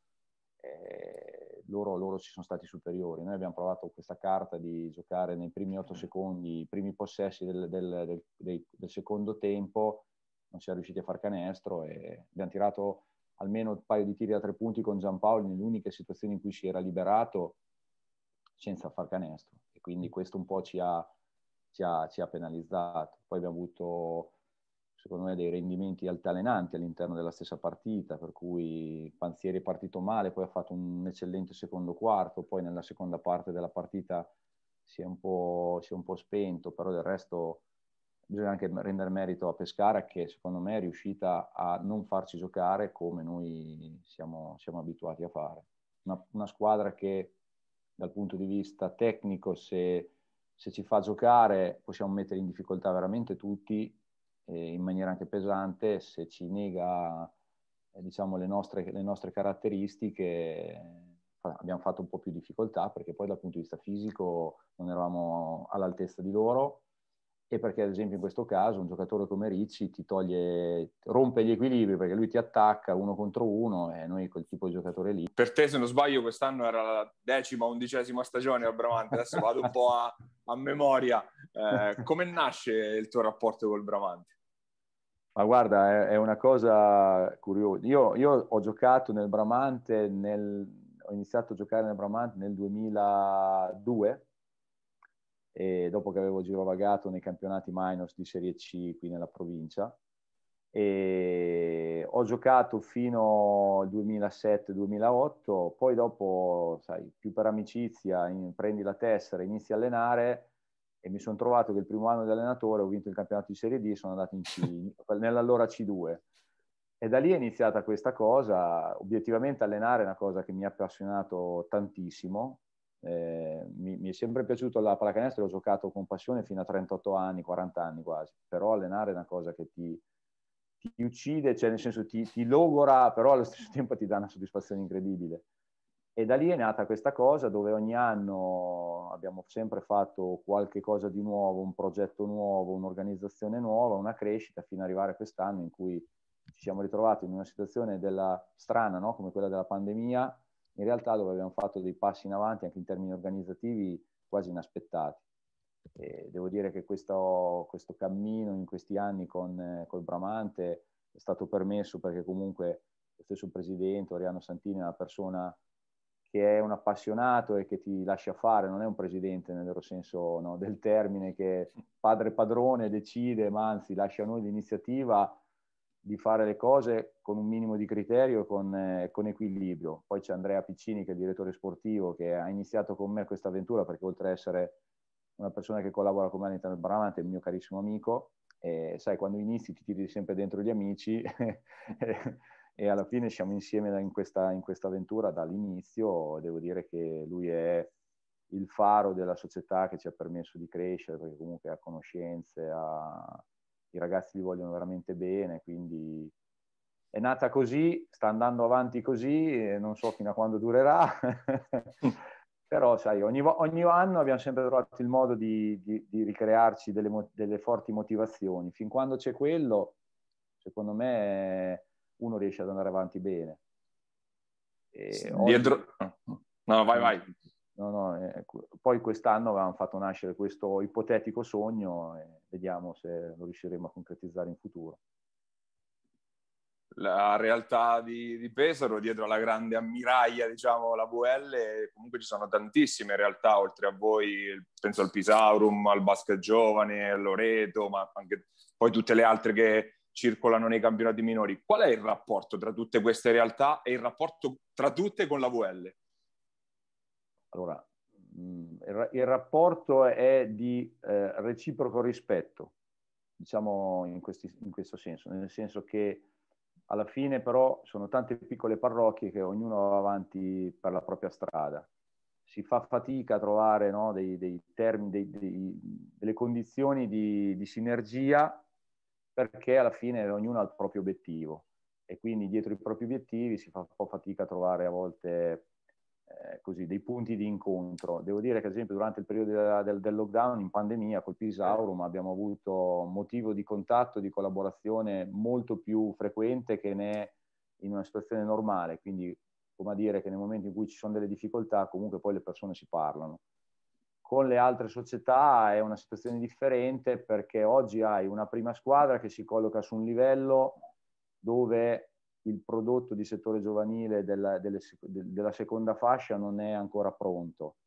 eh, loro, loro, ci sono stati superiori. Noi abbiamo provato questa carta di giocare nei primi otto secondi, i primi possessi del, del, del, del secondo tempo, non si è riusciti a far canestro e abbiamo tirato almeno un paio di tiri da tre punti con Giampaolo nelle uniche situazioni in cui si era liberato senza far canestro e quindi questo un po' ci ha, ci ha, ci ha penalizzato. Poi abbiamo avuto secondo me dei rendimenti altalenanti all'interno della stessa partita, per cui Panzieri è partito male, poi ha fatto un eccellente secondo quarto, poi nella seconda parte della partita si è un po', si è un po spento, però del resto bisogna anche rendere merito a Pescara che secondo me è riuscita a non farci giocare come noi siamo, siamo abituati a fare. Una, una, squadra che dal punto di vista tecnico se, se ci fa giocare possiamo mettere in difficoltà veramente tutti eh, in maniera anche pesante se ci nega eh, diciamo, le, nostre, le nostre caratteristiche abbiamo fatto un po' più difficoltà perché poi dal punto di vista fisico non eravamo all'altezza di loro e perché ad esempio in questo caso un giocatore come Ricci ti toglie, rompe gli equilibri perché lui ti attacca uno contro uno e noi quel tipo di giocatore lì. Per te se non sbaglio quest'anno era la decima, undicesima stagione a Bramante, adesso vado un po' a, a memoria. Eh, come nasce il tuo rapporto col Bramante? Ma guarda, è, è una cosa curiosa. Io, io, ho giocato nel Bramante, nel, ho iniziato a giocare nel Bramante nel 2002 e dopo che avevo girovagato nei campionati minors di Serie C qui nella provincia. E ho giocato fino al 2007-2008, poi dopo, sai, più per amicizia, in, prendi la tessera, inizi a allenare e mi sono trovato che il primo anno di allenatore ho vinto il campionato di Serie D e sono andato in C, nell'allora C2. E da lì è iniziata questa cosa, obiettivamente allenare è una cosa che mi ha appassionato tantissimo, eh, mi, mi, è sempre piaciuto la pallacanestro, l'ho giocato con passione fino a 38 anni, 40 anni quasi, però allenare è una cosa che ti, ti uccide, cioè nel senso ti, ti logora, però allo stesso tempo ti dà una soddisfazione incredibile. E da lì è nata questa cosa dove ogni anno abbiamo sempre fatto qualche cosa di nuovo, un progetto nuovo, un'organizzazione nuova, una crescita, fino ad arrivare a quest'anno in cui ci siamo ritrovati in una situazione della, strana, no? come quella della pandemia, in realtà dove abbiamo fatto dei passi in avanti anche in termini organizzativi quasi inaspettati. E devo dire che questo, questo cammino in questi anni con eh, col Bramante è stato permesso perché comunque lo stesso presidente Oriano Santini è una persona che è un appassionato e che ti lascia fare, non è un presidente nel vero senso no, del termine che padre padrone decide, ma anzi lascia a noi l'iniziativa di fare le cose con un minimo di criterio e con, eh, con, equilibrio. Poi c'è Andrea Piccini che è il direttore sportivo che ha iniziato con me questa avventura perché oltre ad essere una persona che collabora con me all'interno del Bramante è il mio carissimo amico e sai quando inizi ti tiri sempre dentro gli amici e alla fine siamo insieme in questa, in questa avventura dall'inizio. Devo dire che lui è il faro della società che ci ha permesso di crescere, perché comunque ha conoscenze, ha... i ragazzi li vogliono veramente bene, quindi è nata così, sta andando avanti così, non so fino a quando durerà, però sai, ogni, ogni, anno abbiamo sempre trovato il modo di, di, di ricrearci delle, delle, forti motivazioni. Fin quando c'è quello, secondo me uno riesce ad andare avanti bene. Dietro... Oggi... No, vai, vai. No, no, eh, poi quest'anno avevamo fatto nascere questo ipotetico sogno e vediamo se lo riusciremo a concretizzare in futuro. La realtà di, di Pesaro, dietro alla grande ammiraglia, diciamo, la VL, comunque ci sono tantissime realtà, oltre a voi, penso al Pisaurum, al Basket Giovane, al Loreto, ma anche poi tutte le altre che, circolano nei campionati minori. Qual è il rapporto tra tutte queste realtà e il rapporto tra tutte con la VL? Allora, mm, il rapporto è di eh, reciproco rispetto, diciamo in, questi, in, questo senso, nel senso che alla fine però sono tante piccole parrocchie che ognuno va avanti per la propria strada. Si fa fatica a trovare no, dei, dei, termini, dei, delle condizioni di, di sinergia perché alla fine ognuno ha il proprio obiettivo e quindi dietro i propri obiettivi si fa un po' fatica a trovare a volte eh, così, dei punti di incontro. Devo dire che ad esempio durante il periodo del, del, del lockdown in pandemia col Pisaurum abbiamo avuto motivo di contatto, di collaborazione molto più frequente che ne in una situazione normale, quindi come a dire che nel momento in cui ci sono delle difficoltà comunque poi le persone si parlano. Con le altre società è una situazione differente perché oggi hai una prima squadra che si colloca su un livello dove il prodotto di settore giovanile della, delle, della seconda fascia non è ancora pronto.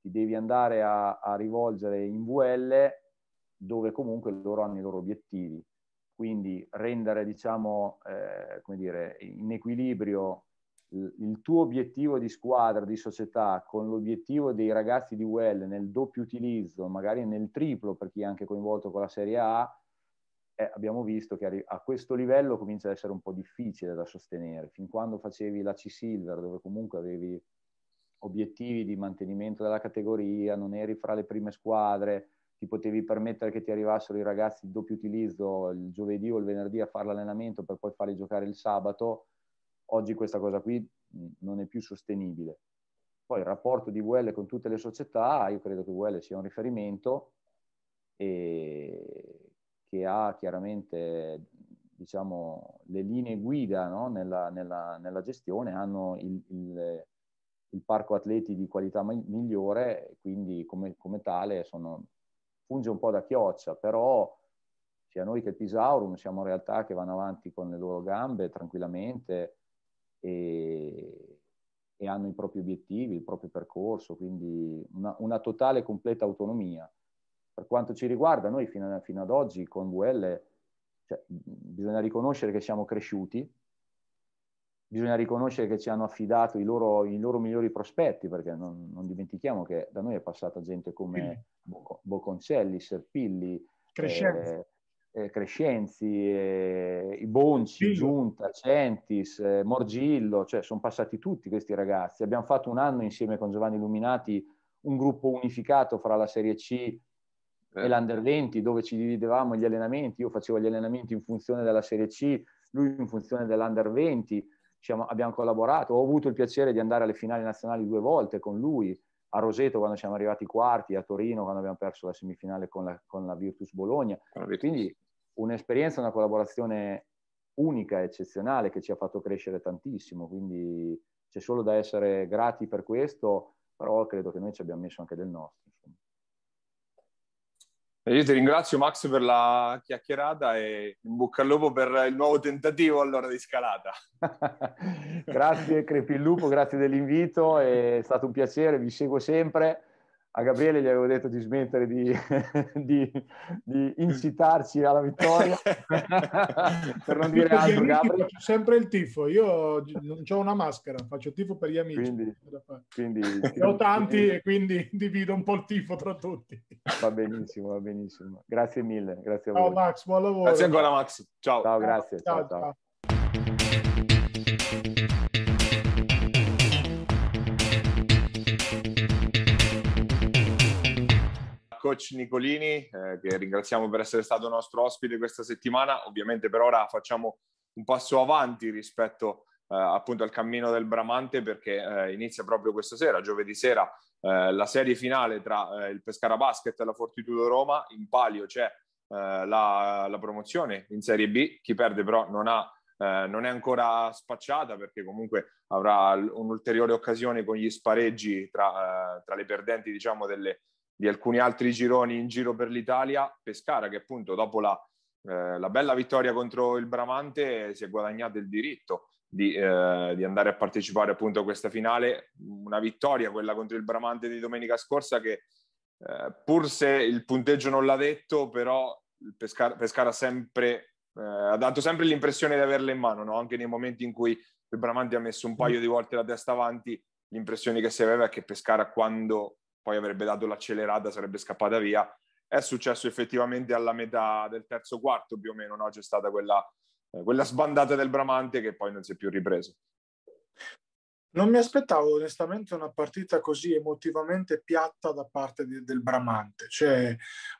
Ti devi andare a, a rivolgere in VL dove comunque loro hanno i loro obiettivi. Quindi rendere, diciamo, eh, come dire, in equilibrio il tuo obiettivo di squadra, di società, con l'obiettivo dei ragazzi di UL nel doppio utilizzo, magari nel triplo per chi è anche coinvolto con la Serie A, eh, abbiamo visto che a questo livello comincia ad essere un po' difficile da sostenere. Fin quando facevi la C-Silver, dove comunque avevi obiettivi di mantenimento della categoria, non eri fra le prime squadre, ti potevi permettere che ti arrivassero i ragazzi di doppio utilizzo il giovedì o il venerdì a fare l'allenamento per poi farli giocare il sabato, Oggi questa cosa qui non è più sostenibile. Poi il rapporto di VL con tutte le società, io credo che VL sia un riferimento e che ha chiaramente diciamo, le linee guida no? nella, nella, nella, gestione, hanno il, il, il, parco atleti di qualità migliore, quindi come, come tale sono, funge un po' da chioccia, però sia noi che il Pisaurum siamo realtà che vanno avanti con le loro gambe tranquillamente, e, e, hanno i propri obiettivi, il proprio percorso, quindi una, una totale e completa autonomia. Per quanto ci riguarda, noi fino, a, fino ad oggi con VL cioè, bisogna riconoscere che siamo cresciuti, bisogna riconoscere che ci hanno affidato i loro, i loro migliori prospetti, perché non, non, dimentichiamo che da noi è passata gente come Bocconcelli, Serpilli, Crescenzi, eh, eh, Crescenzi eh, i Bonci. Giunta, Centis, eh, Morgillo, cioè sono passati tutti questi ragazzi. Abbiamo fatto un anno insieme con Giovanni Illuminati un gruppo unificato fra la Serie C e eh. l'Under 20 dove ci dividevamo gli allenamenti, io facevo gli allenamenti in funzione della Serie C, lui in funzione dell'Under 20, siamo, abbiamo collaborato, ho avuto il piacere di andare alle finali nazionali due volte con lui, a Roseto quando siamo arrivati quarti, a Torino quando abbiamo perso la semifinale con la, con la Virtus Bologna, quindi un'esperienza, una collaborazione unica, eccezionale, che ci ha fatto crescere tantissimo, quindi c'è solo da essere grati per questo, però credo che noi ci abbiamo messo anche del nostro. Insomma. Io ti ringrazio Max per la chiacchierata e in bocca al lupo per il nuovo tentativo allora di scalata. grazie Crepi il Lupo, grazie dell'invito, è stato un piacere, vi seguo sempre a Gabriele gli avevo detto di smettere di, di, di incitarci alla vittoria. Per non dire altro Gabriele. faccio sempre il tifo. Io non ho una maschera faccio tifo per gli amici. Quindi, quindi ho tanti quindi, e quindi divido un po' il tifo tra tutti. Va benissimo va benissimo. Grazie mille grazie a ciao voi. Max buon lavoro. Grazie ancora Max. Ciao. Ciao grazie ciao, ciao. ciao. Coach Nicolini, eh, che ringraziamo per essere stato nostro ospite questa settimana. Ovviamente per ora facciamo un passo avanti rispetto eh, appunto al cammino del Bramante perché eh, inizia proprio questa sera, giovedì sera, eh, la serie finale tra eh, il Pescara Basket e la Fortitudo Roma. In palio c'è eh, la, la, promozione in Serie B, chi perde però non ha non è ancora spacciata perché comunque avrà un'ulteriore occasione con gli spareggi tra, tra le perdenti diciamo delle, di alcuni altri gironi in giro per l'Italia. Pescara che appunto dopo la, eh, la bella vittoria contro il Bramante si è guadagnato il diritto di, eh, di, andare a partecipare appunto a questa finale. Una vittoria, quella contro il Bramante di domenica scorsa, che eh, pur se il punteggio non l'ha detto, però Pescara, Pescara sempre, eh, ha dato sempre l'impressione di averla in mano, no? anche nei momenti in cui il Bramante ha messo un paio di volte la testa avanti, l'impressione che si aveva è che Pescara quando poi avrebbe dato l'accelerata, sarebbe scappata via. È successo effettivamente alla metà del terzo quarto più o meno, no? c'è stata quella, eh, quella sbandata del Bramante che poi non si è più ripreso. Non mi aspettavo onestamente una partita così emotivamente piatta da parte di, del Bramante, cioè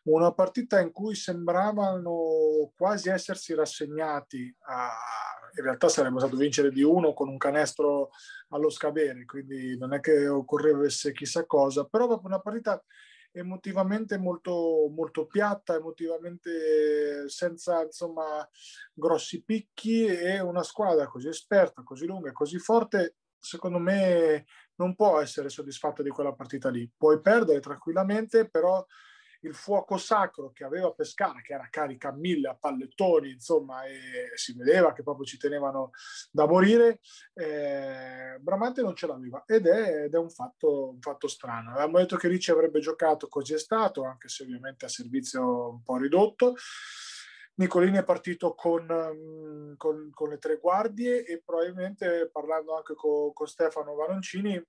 una partita in cui sembravano quasi essersi rassegnati a, in realtà sarebbe stato vincere di uno con un canestro allo scadere, quindi non è che occorresse chissà cosa, però proprio una partita emotivamente molto, molto piatta, emotivamente senza insomma grossi picchi e una squadra così esperta, così lunga così forte, secondo me non può essere soddisfatta di quella partita lì. Puoi perdere tranquillamente, però il fuoco sacro che aveva Pescara, che era carica a mille a pallettoni, insomma, e si vedeva che proprio ci tenevano da morire, eh, Bramante non ce l'aveva ed è, ed è un, fatto, un, fatto, strano. Avevamo detto che Ricci avrebbe giocato, così è stato, anche se ovviamente a servizio un po' ridotto. Nicolini è partito con, mm, con, con, le tre guardie e probabilmente parlando anche con, con Stefano Varoncini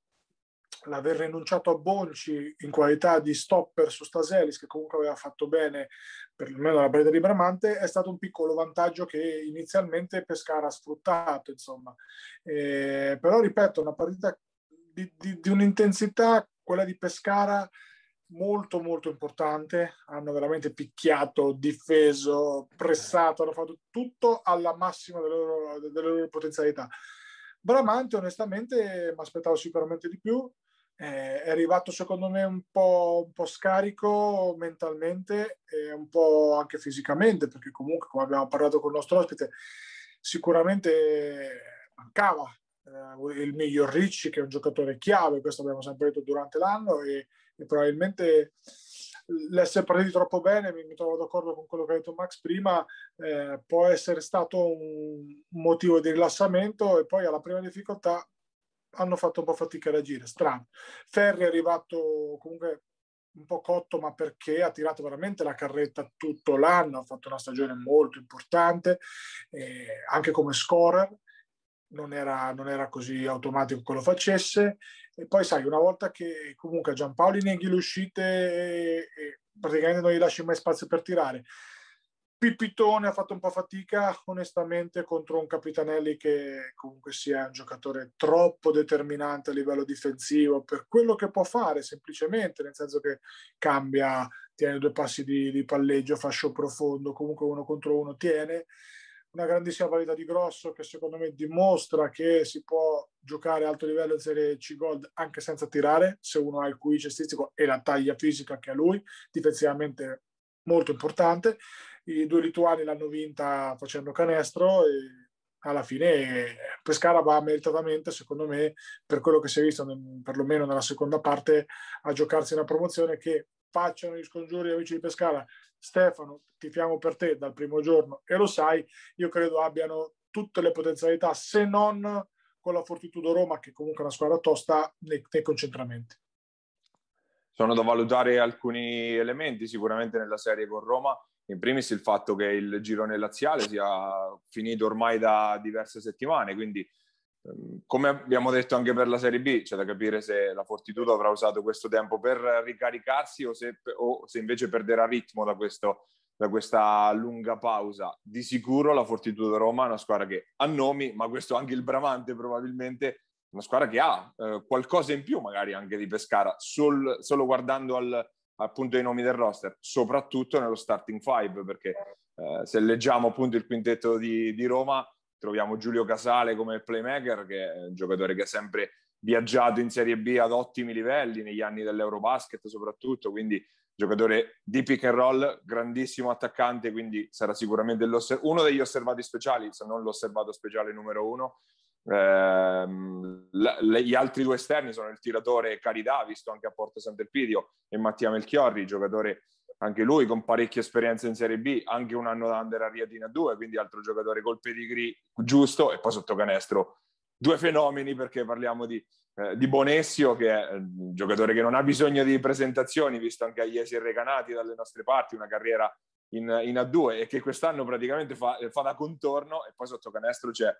l'aver rinunciato a Bonci in qualità di stopper su Staselis, che comunque aveva fatto bene perlomeno la preda di Bramante, è stato un piccolo vantaggio che inizialmente Pescara ha sfruttato. Insomma. Eh, però, ripeto, una partita di, di, di un'intensità, quella di Pescara, molto molto importante, hanno veramente picchiato, difeso, pressato, hanno fatto tutto alla massima delle loro, delle loro potenzialità. Bramante onestamente mi aspettavo sicuramente di più, eh, è arrivato secondo me un po', un po', scarico mentalmente e un po' anche fisicamente, perché comunque, come abbiamo parlato con il nostro ospite, sicuramente mancava eh, il miglior Ricci, che è un giocatore chiave, questo abbiamo sempre detto durante l'anno, e, e probabilmente l'essere partiti troppo bene, mi, trovo d'accordo con quello che ha detto Max prima, eh, può essere stato un, motivo di rilassamento e poi alla prima difficoltà hanno fatto un po' fatica a reagire, strano. Ferri è arrivato comunque un po' cotto, ma perché ha tirato veramente la carretta tutto l'anno, ha fatto una stagione molto importante, eh, anche come scorer. non era, non era così automatico che lo facesse. E poi, sai, una volta che comunque Giampaoli neghi le uscite e, praticamente non gli lasci mai spazio per tirare, Pipitone ha fatto un po' fatica onestamente contro un Capitanelli che comunque sia un giocatore troppo determinante a livello difensivo per quello che può fare semplicemente, nel senso che cambia, tiene due passi di, di palleggio, fascio profondo, comunque uno contro uno tiene una grandissima qualità di grosso che secondo me dimostra che si può giocare a alto livello in Serie C Gold anche senza tirare, se uno ha il QI cestistico e la taglia fisica che ha lui, difensivamente molto importante i due lituani l'hanno vinta facendo canestro e alla fine Pescara va meritatamente, secondo me, per quello che si è visto perlomeno nella seconda parte, a giocarsi una promozione che facciano gli scongiuri amici di Pescara. Stefano, tifiamo per te dal primo giorno e lo sai, io credo abbiano tutte le potenzialità, se non con la Fortitudo Roma, che comunque è una squadra tosta nei, nei concentramenti. Sono da valutare alcuni elementi sicuramente nella serie con Roma in primis il fatto che il girone laziale sia finito ormai da diverse settimane, quindi come abbiamo detto anche per la Serie B, c'è da capire se la Fortitudo avrà usato questo tempo per ricaricarsi o se, o se invece perderà ritmo da, questo, da, questa lunga pausa. Di sicuro la Fortitudo Roma è una squadra che ha nomi, ma questo anche il Bramante probabilmente, una squadra che ha eh, qualcosa in più magari anche di Pescara, sol, solo guardando al, appunto i nomi del roster, soprattutto nello starting five, perché eh, se leggiamo appunto il quintetto di, di, Roma, troviamo Giulio Casale come playmaker, che è un giocatore che ha sempre viaggiato in Serie B ad ottimi livelli, negli anni dell'Eurobasket soprattutto, quindi giocatore di pick and roll, grandissimo attaccante, quindi sarà sicuramente uno degli osservati speciali, se non l'osservato speciale numero uno, eh, gli altri due esterni sono il tiratore Carità, visto anche a Porto Sant'Elpidio, e Mattia Melchiorri, giocatore anche lui con parecchia esperienza in Serie B, anche un anno da under a Riatina 2, quindi altro giocatore col pedigree giusto, e poi sotto canestro. Due fenomeni perché parliamo di, eh, di Bonessio, che è un giocatore che non ha bisogno di presentazioni, visto anche agli Iesi Recanati dalle nostre parti, una carriera in, in, A2 e che quest'anno praticamente fa, fa da contorno e poi sotto canestro c'è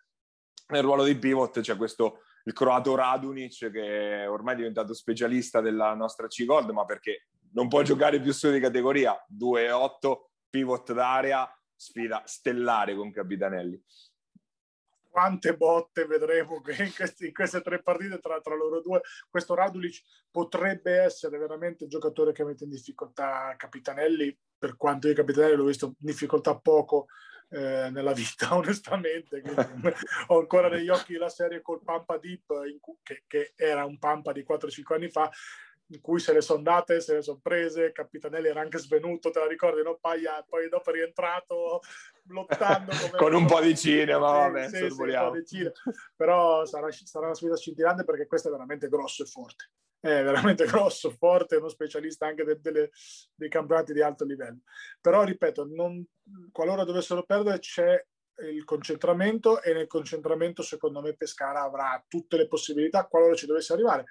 nel ruolo di pivot c'è questo il croato Radunic che ormai è diventato specialista della nostra C-Gold, ma perché non può giocare più su di categoria 2-8, pivot d'area, sfida stellare con Capitanelli. Quante botte vedremo in, questi, in queste tre partite tra, tra, loro due. Questo Radulic potrebbe essere veramente il giocatore che mette in difficoltà Capitanelli, per quanto io Capitanelli l'ho visto in difficoltà poco eh, nella vita, onestamente. ho ancora negli occhi la serie col Pampa Deep, cui, che, che, era un Pampa di 4-5 anni fa, in cui se le sono date, se le sono prese, Capitanelli era anche svenuto, te la ricordi, no? Paia, poi dopo è rientrato lottando. Con un po' di cinema, vabbè, sì, sì, Però sarà, sarà una sfida scintillante perché questo è veramente grosso e forte è veramente grosso, forte, uno specialista anche de, de, dei campionati di alto livello. Però, ripeto, non, qualora dovessero perdere c'è il concentramento e nel concentramento secondo me Pescara avrà tutte le possibilità qualora ci dovesse arrivare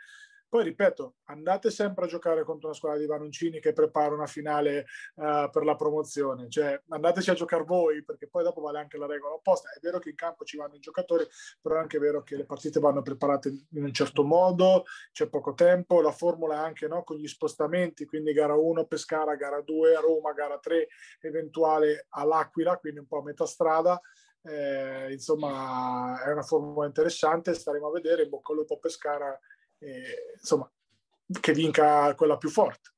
poi ripeto, andate sempre a giocare contro una squadra di Vanoncini che prepara una finale uh, per la promozione, cioè andateci a giocare voi perché poi dopo vale anche la regola opposta. È vero che in campo ci vanno i giocatori, però è anche vero che le partite vanno preparate in un certo modo, c'è poco tempo, la formula anche no, con gli spostamenti, quindi gara 1 Pescara, gara 2 a Roma, gara 3 eventuale all'Aquila, quindi un po' a metà strada. Eh, insomma, è una formula interessante, staremo a vedere. Bocca al lupo Pescara insomma, che vinca quella più forte.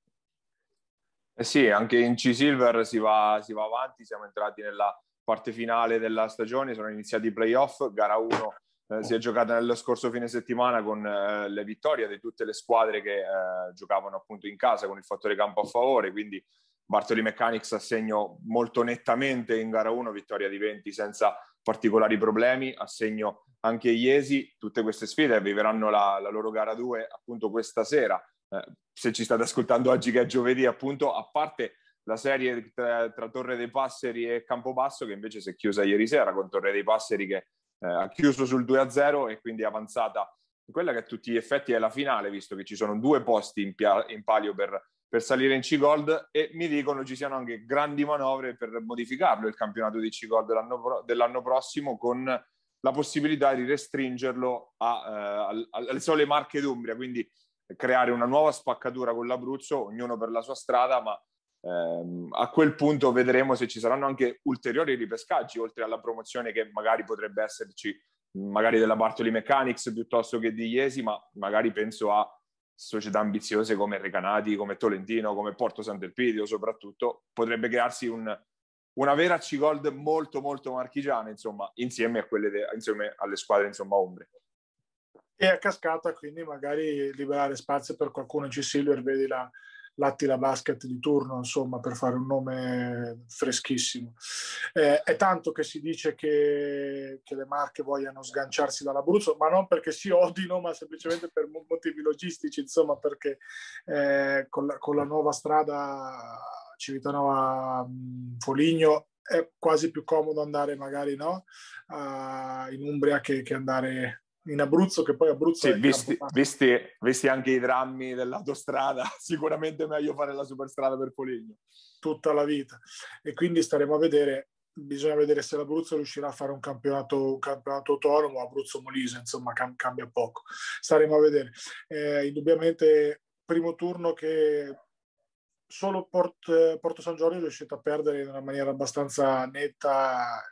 Eh sì, anche in C-Silver si va, si va avanti, siamo entrati nella parte finale della stagione, sono iniziati i playoff, gara 1 eh, si è giocata nello scorso fine settimana con eh, le vittorie di tutte le squadre che eh, giocavano appunto in casa con il fattore campo a favore, quindi Bartoli Mechanics assegno molto nettamente in gara 1, vittoria di 20 senza particolari problemi, assegno anche Iesi, tutte queste sfide viveranno la, la loro gara 2 appunto questa sera. Eh, se ci state ascoltando oggi che è giovedì appunto, a parte la serie tra, tra, Torre dei Passeri e Campobasso che invece si è chiusa ieri sera con Torre dei Passeri che eh, ha chiuso sul 2-0 e quindi è avanzata in quella che a tutti gli effetti è la finale, visto che ci sono due posti in, pia- in palio per, per salire in C-Gold e mi dicono ci siano anche grandi manovre per modificarlo il campionato di C-Gold dell'anno, dell'anno prossimo con la possibilità di restringerlo a, eh, alle sole marche d'Umbria, quindi creare una nuova spaccatura con l'Abruzzo, ognuno per la sua strada, ma ehm, a quel punto vedremo se ci saranno anche ulteriori ripescaggi, oltre alla promozione che magari potrebbe esserci magari della Bartoli Mechanics piuttosto che di Iesi, ma magari penso a società ambiziose come Recanati, come Tolentino, come Porto Sant'Elpidio soprattutto, potrebbe crearsi un, una vera C-Gold molto molto marchigiana, insomma, insieme, de, insieme alle squadre insomma ombre. E a cascata quindi magari liberare spazio per qualcuno in C-Silver, vedi la, l'Attila Basket di turno, insomma, per fare un nome freschissimo. Eh, è tanto che si dice che, che, le marche vogliano sganciarsi dall'Abruzzo, ma non perché si odino, ma semplicemente per motivi logistici, insomma, perché eh, con, la, con, la, nuova strada Civitanova-Foligno è quasi più comodo andare magari no? Uh, in Umbria che, che andare in Abruzzo, che poi Abruzzo sì, visti, visti, visti, anche i drammi dell'autostrada, sicuramente è meglio fare la superstrada per Foligno. Tutta la vita. E quindi staremo a vedere, bisogna vedere se l'Abruzzo riuscirà a fare un campionato, un campionato autonomo, Abruzzo-Molise, insomma cam- cambia poco. Staremo a vedere. Eh, indubbiamente, primo turno che solo Port, Porto San Giorgio è riuscito a perdere in una maniera abbastanza netta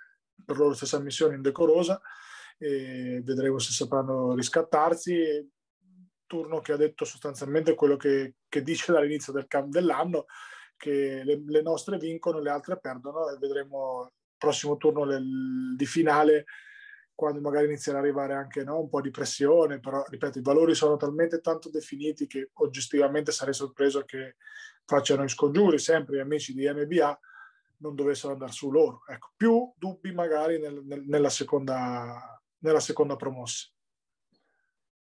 per loro stessa missione indecorosa e vedremo se sapranno riscattarsi. Turno che ha detto sostanzialmente quello che, che dice dall'inizio del, dell'anno, che le, le, nostre vincono, le altre perdono e vedremo il prossimo turno le, di finale quando magari inizierà ad arrivare anche no, un po' di pressione, però ripeto, i valori sono talmente tanto definiti che oggettivamente sarei sorpreso che facciano i scongiuri sempre gli amici di MBA non dovessero andare su loro. Ecco, più dubbi magari nel, nel, nella seconda nella seconda promossa.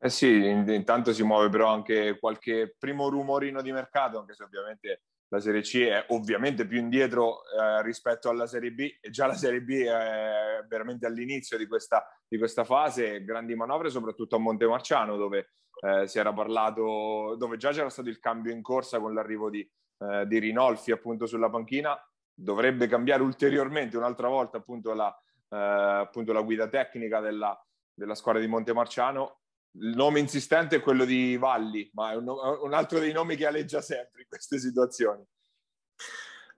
Eh sì, intanto si muove però anche qualche primo rumorino di mercato, anche se ovviamente la Serie C è ovviamente più indietro eh, rispetto alla Serie B. E già la Serie B è veramente all'inizio di questa, di questa fase, grandi manovre soprattutto a Montemarciano dove eh, si era parlato, dove già c'era stato il cambio in corsa con l'arrivo di, eh, di Rinolfi appunto sulla panchina, dovrebbe cambiare ulteriormente un'altra volta appunto la, eh, appunto la guida tecnica della, della squadra di Montemarciano. Il nome insistente è quello di Valli, ma è un, un altro dei nomi che aleggia sempre in queste situazioni.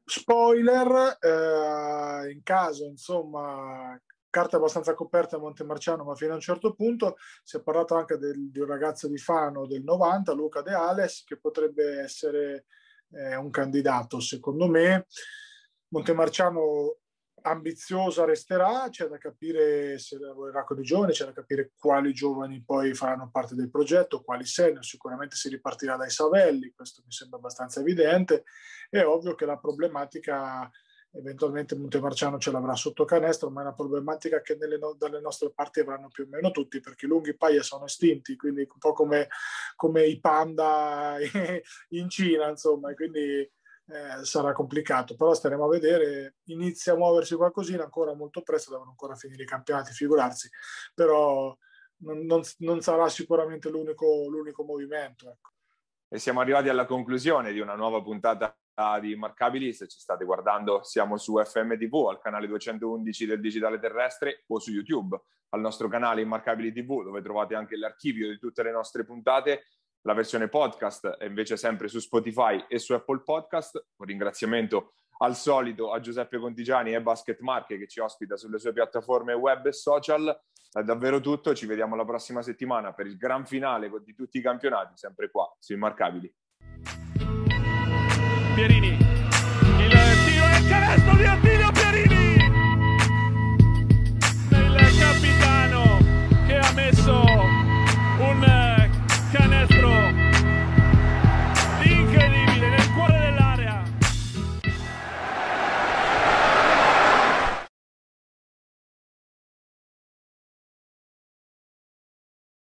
Spoiler, eh, in caso, insomma, carta abbastanza coperta a Montemarciano, ma fino a un certo punto si è parlato anche del, di un ragazzo di Fano del 90, Luca De Ales, che potrebbe essere eh, un candidato, secondo me. Montemarciano ambiziosa resterà, c'è da capire se lavorerà con i giovani, c'è da capire quali giovani poi faranno parte del progetto, quali senior, sicuramente si ripartirà dai Savelli, questo mi sembra abbastanza evidente, è ovvio che la problematica eventualmente Montemarciano ce l'avrà sotto canestro, ma è una problematica che nelle dalle nostre parti avranno più o meno tutti, perché i lunghi paia sono estinti, quindi un po' come, come i panda in Cina, insomma, quindi eh, sarà complicato, però staremo a vedere, inizia a muoversi qualcosina, ancora molto presto, devono ancora finire i campionati, figurarsi, però non, non, non sarà sicuramente l'unico, l'unico movimento. Ecco. E siamo arrivati alla conclusione di una nuova puntata di Marcabili, se ci state guardando siamo su FMTV, al canale 211 del Digitale Terrestre o su YouTube, al nostro canale Immarcabili TV dove trovate anche l'archivio di tutte le nostre puntate la versione podcast è invece sempre su Spotify e su Apple Podcast. Un ringraziamento al solito a Giuseppe Contigiani e Basket Marche che ci ospita sulle sue piattaforme web e social. È davvero tutto, ci vediamo la prossima settimana per il gran finale di tutti i campionati, sempre qua su Immarcabili. Pierini, il tiro e canestro di Attilio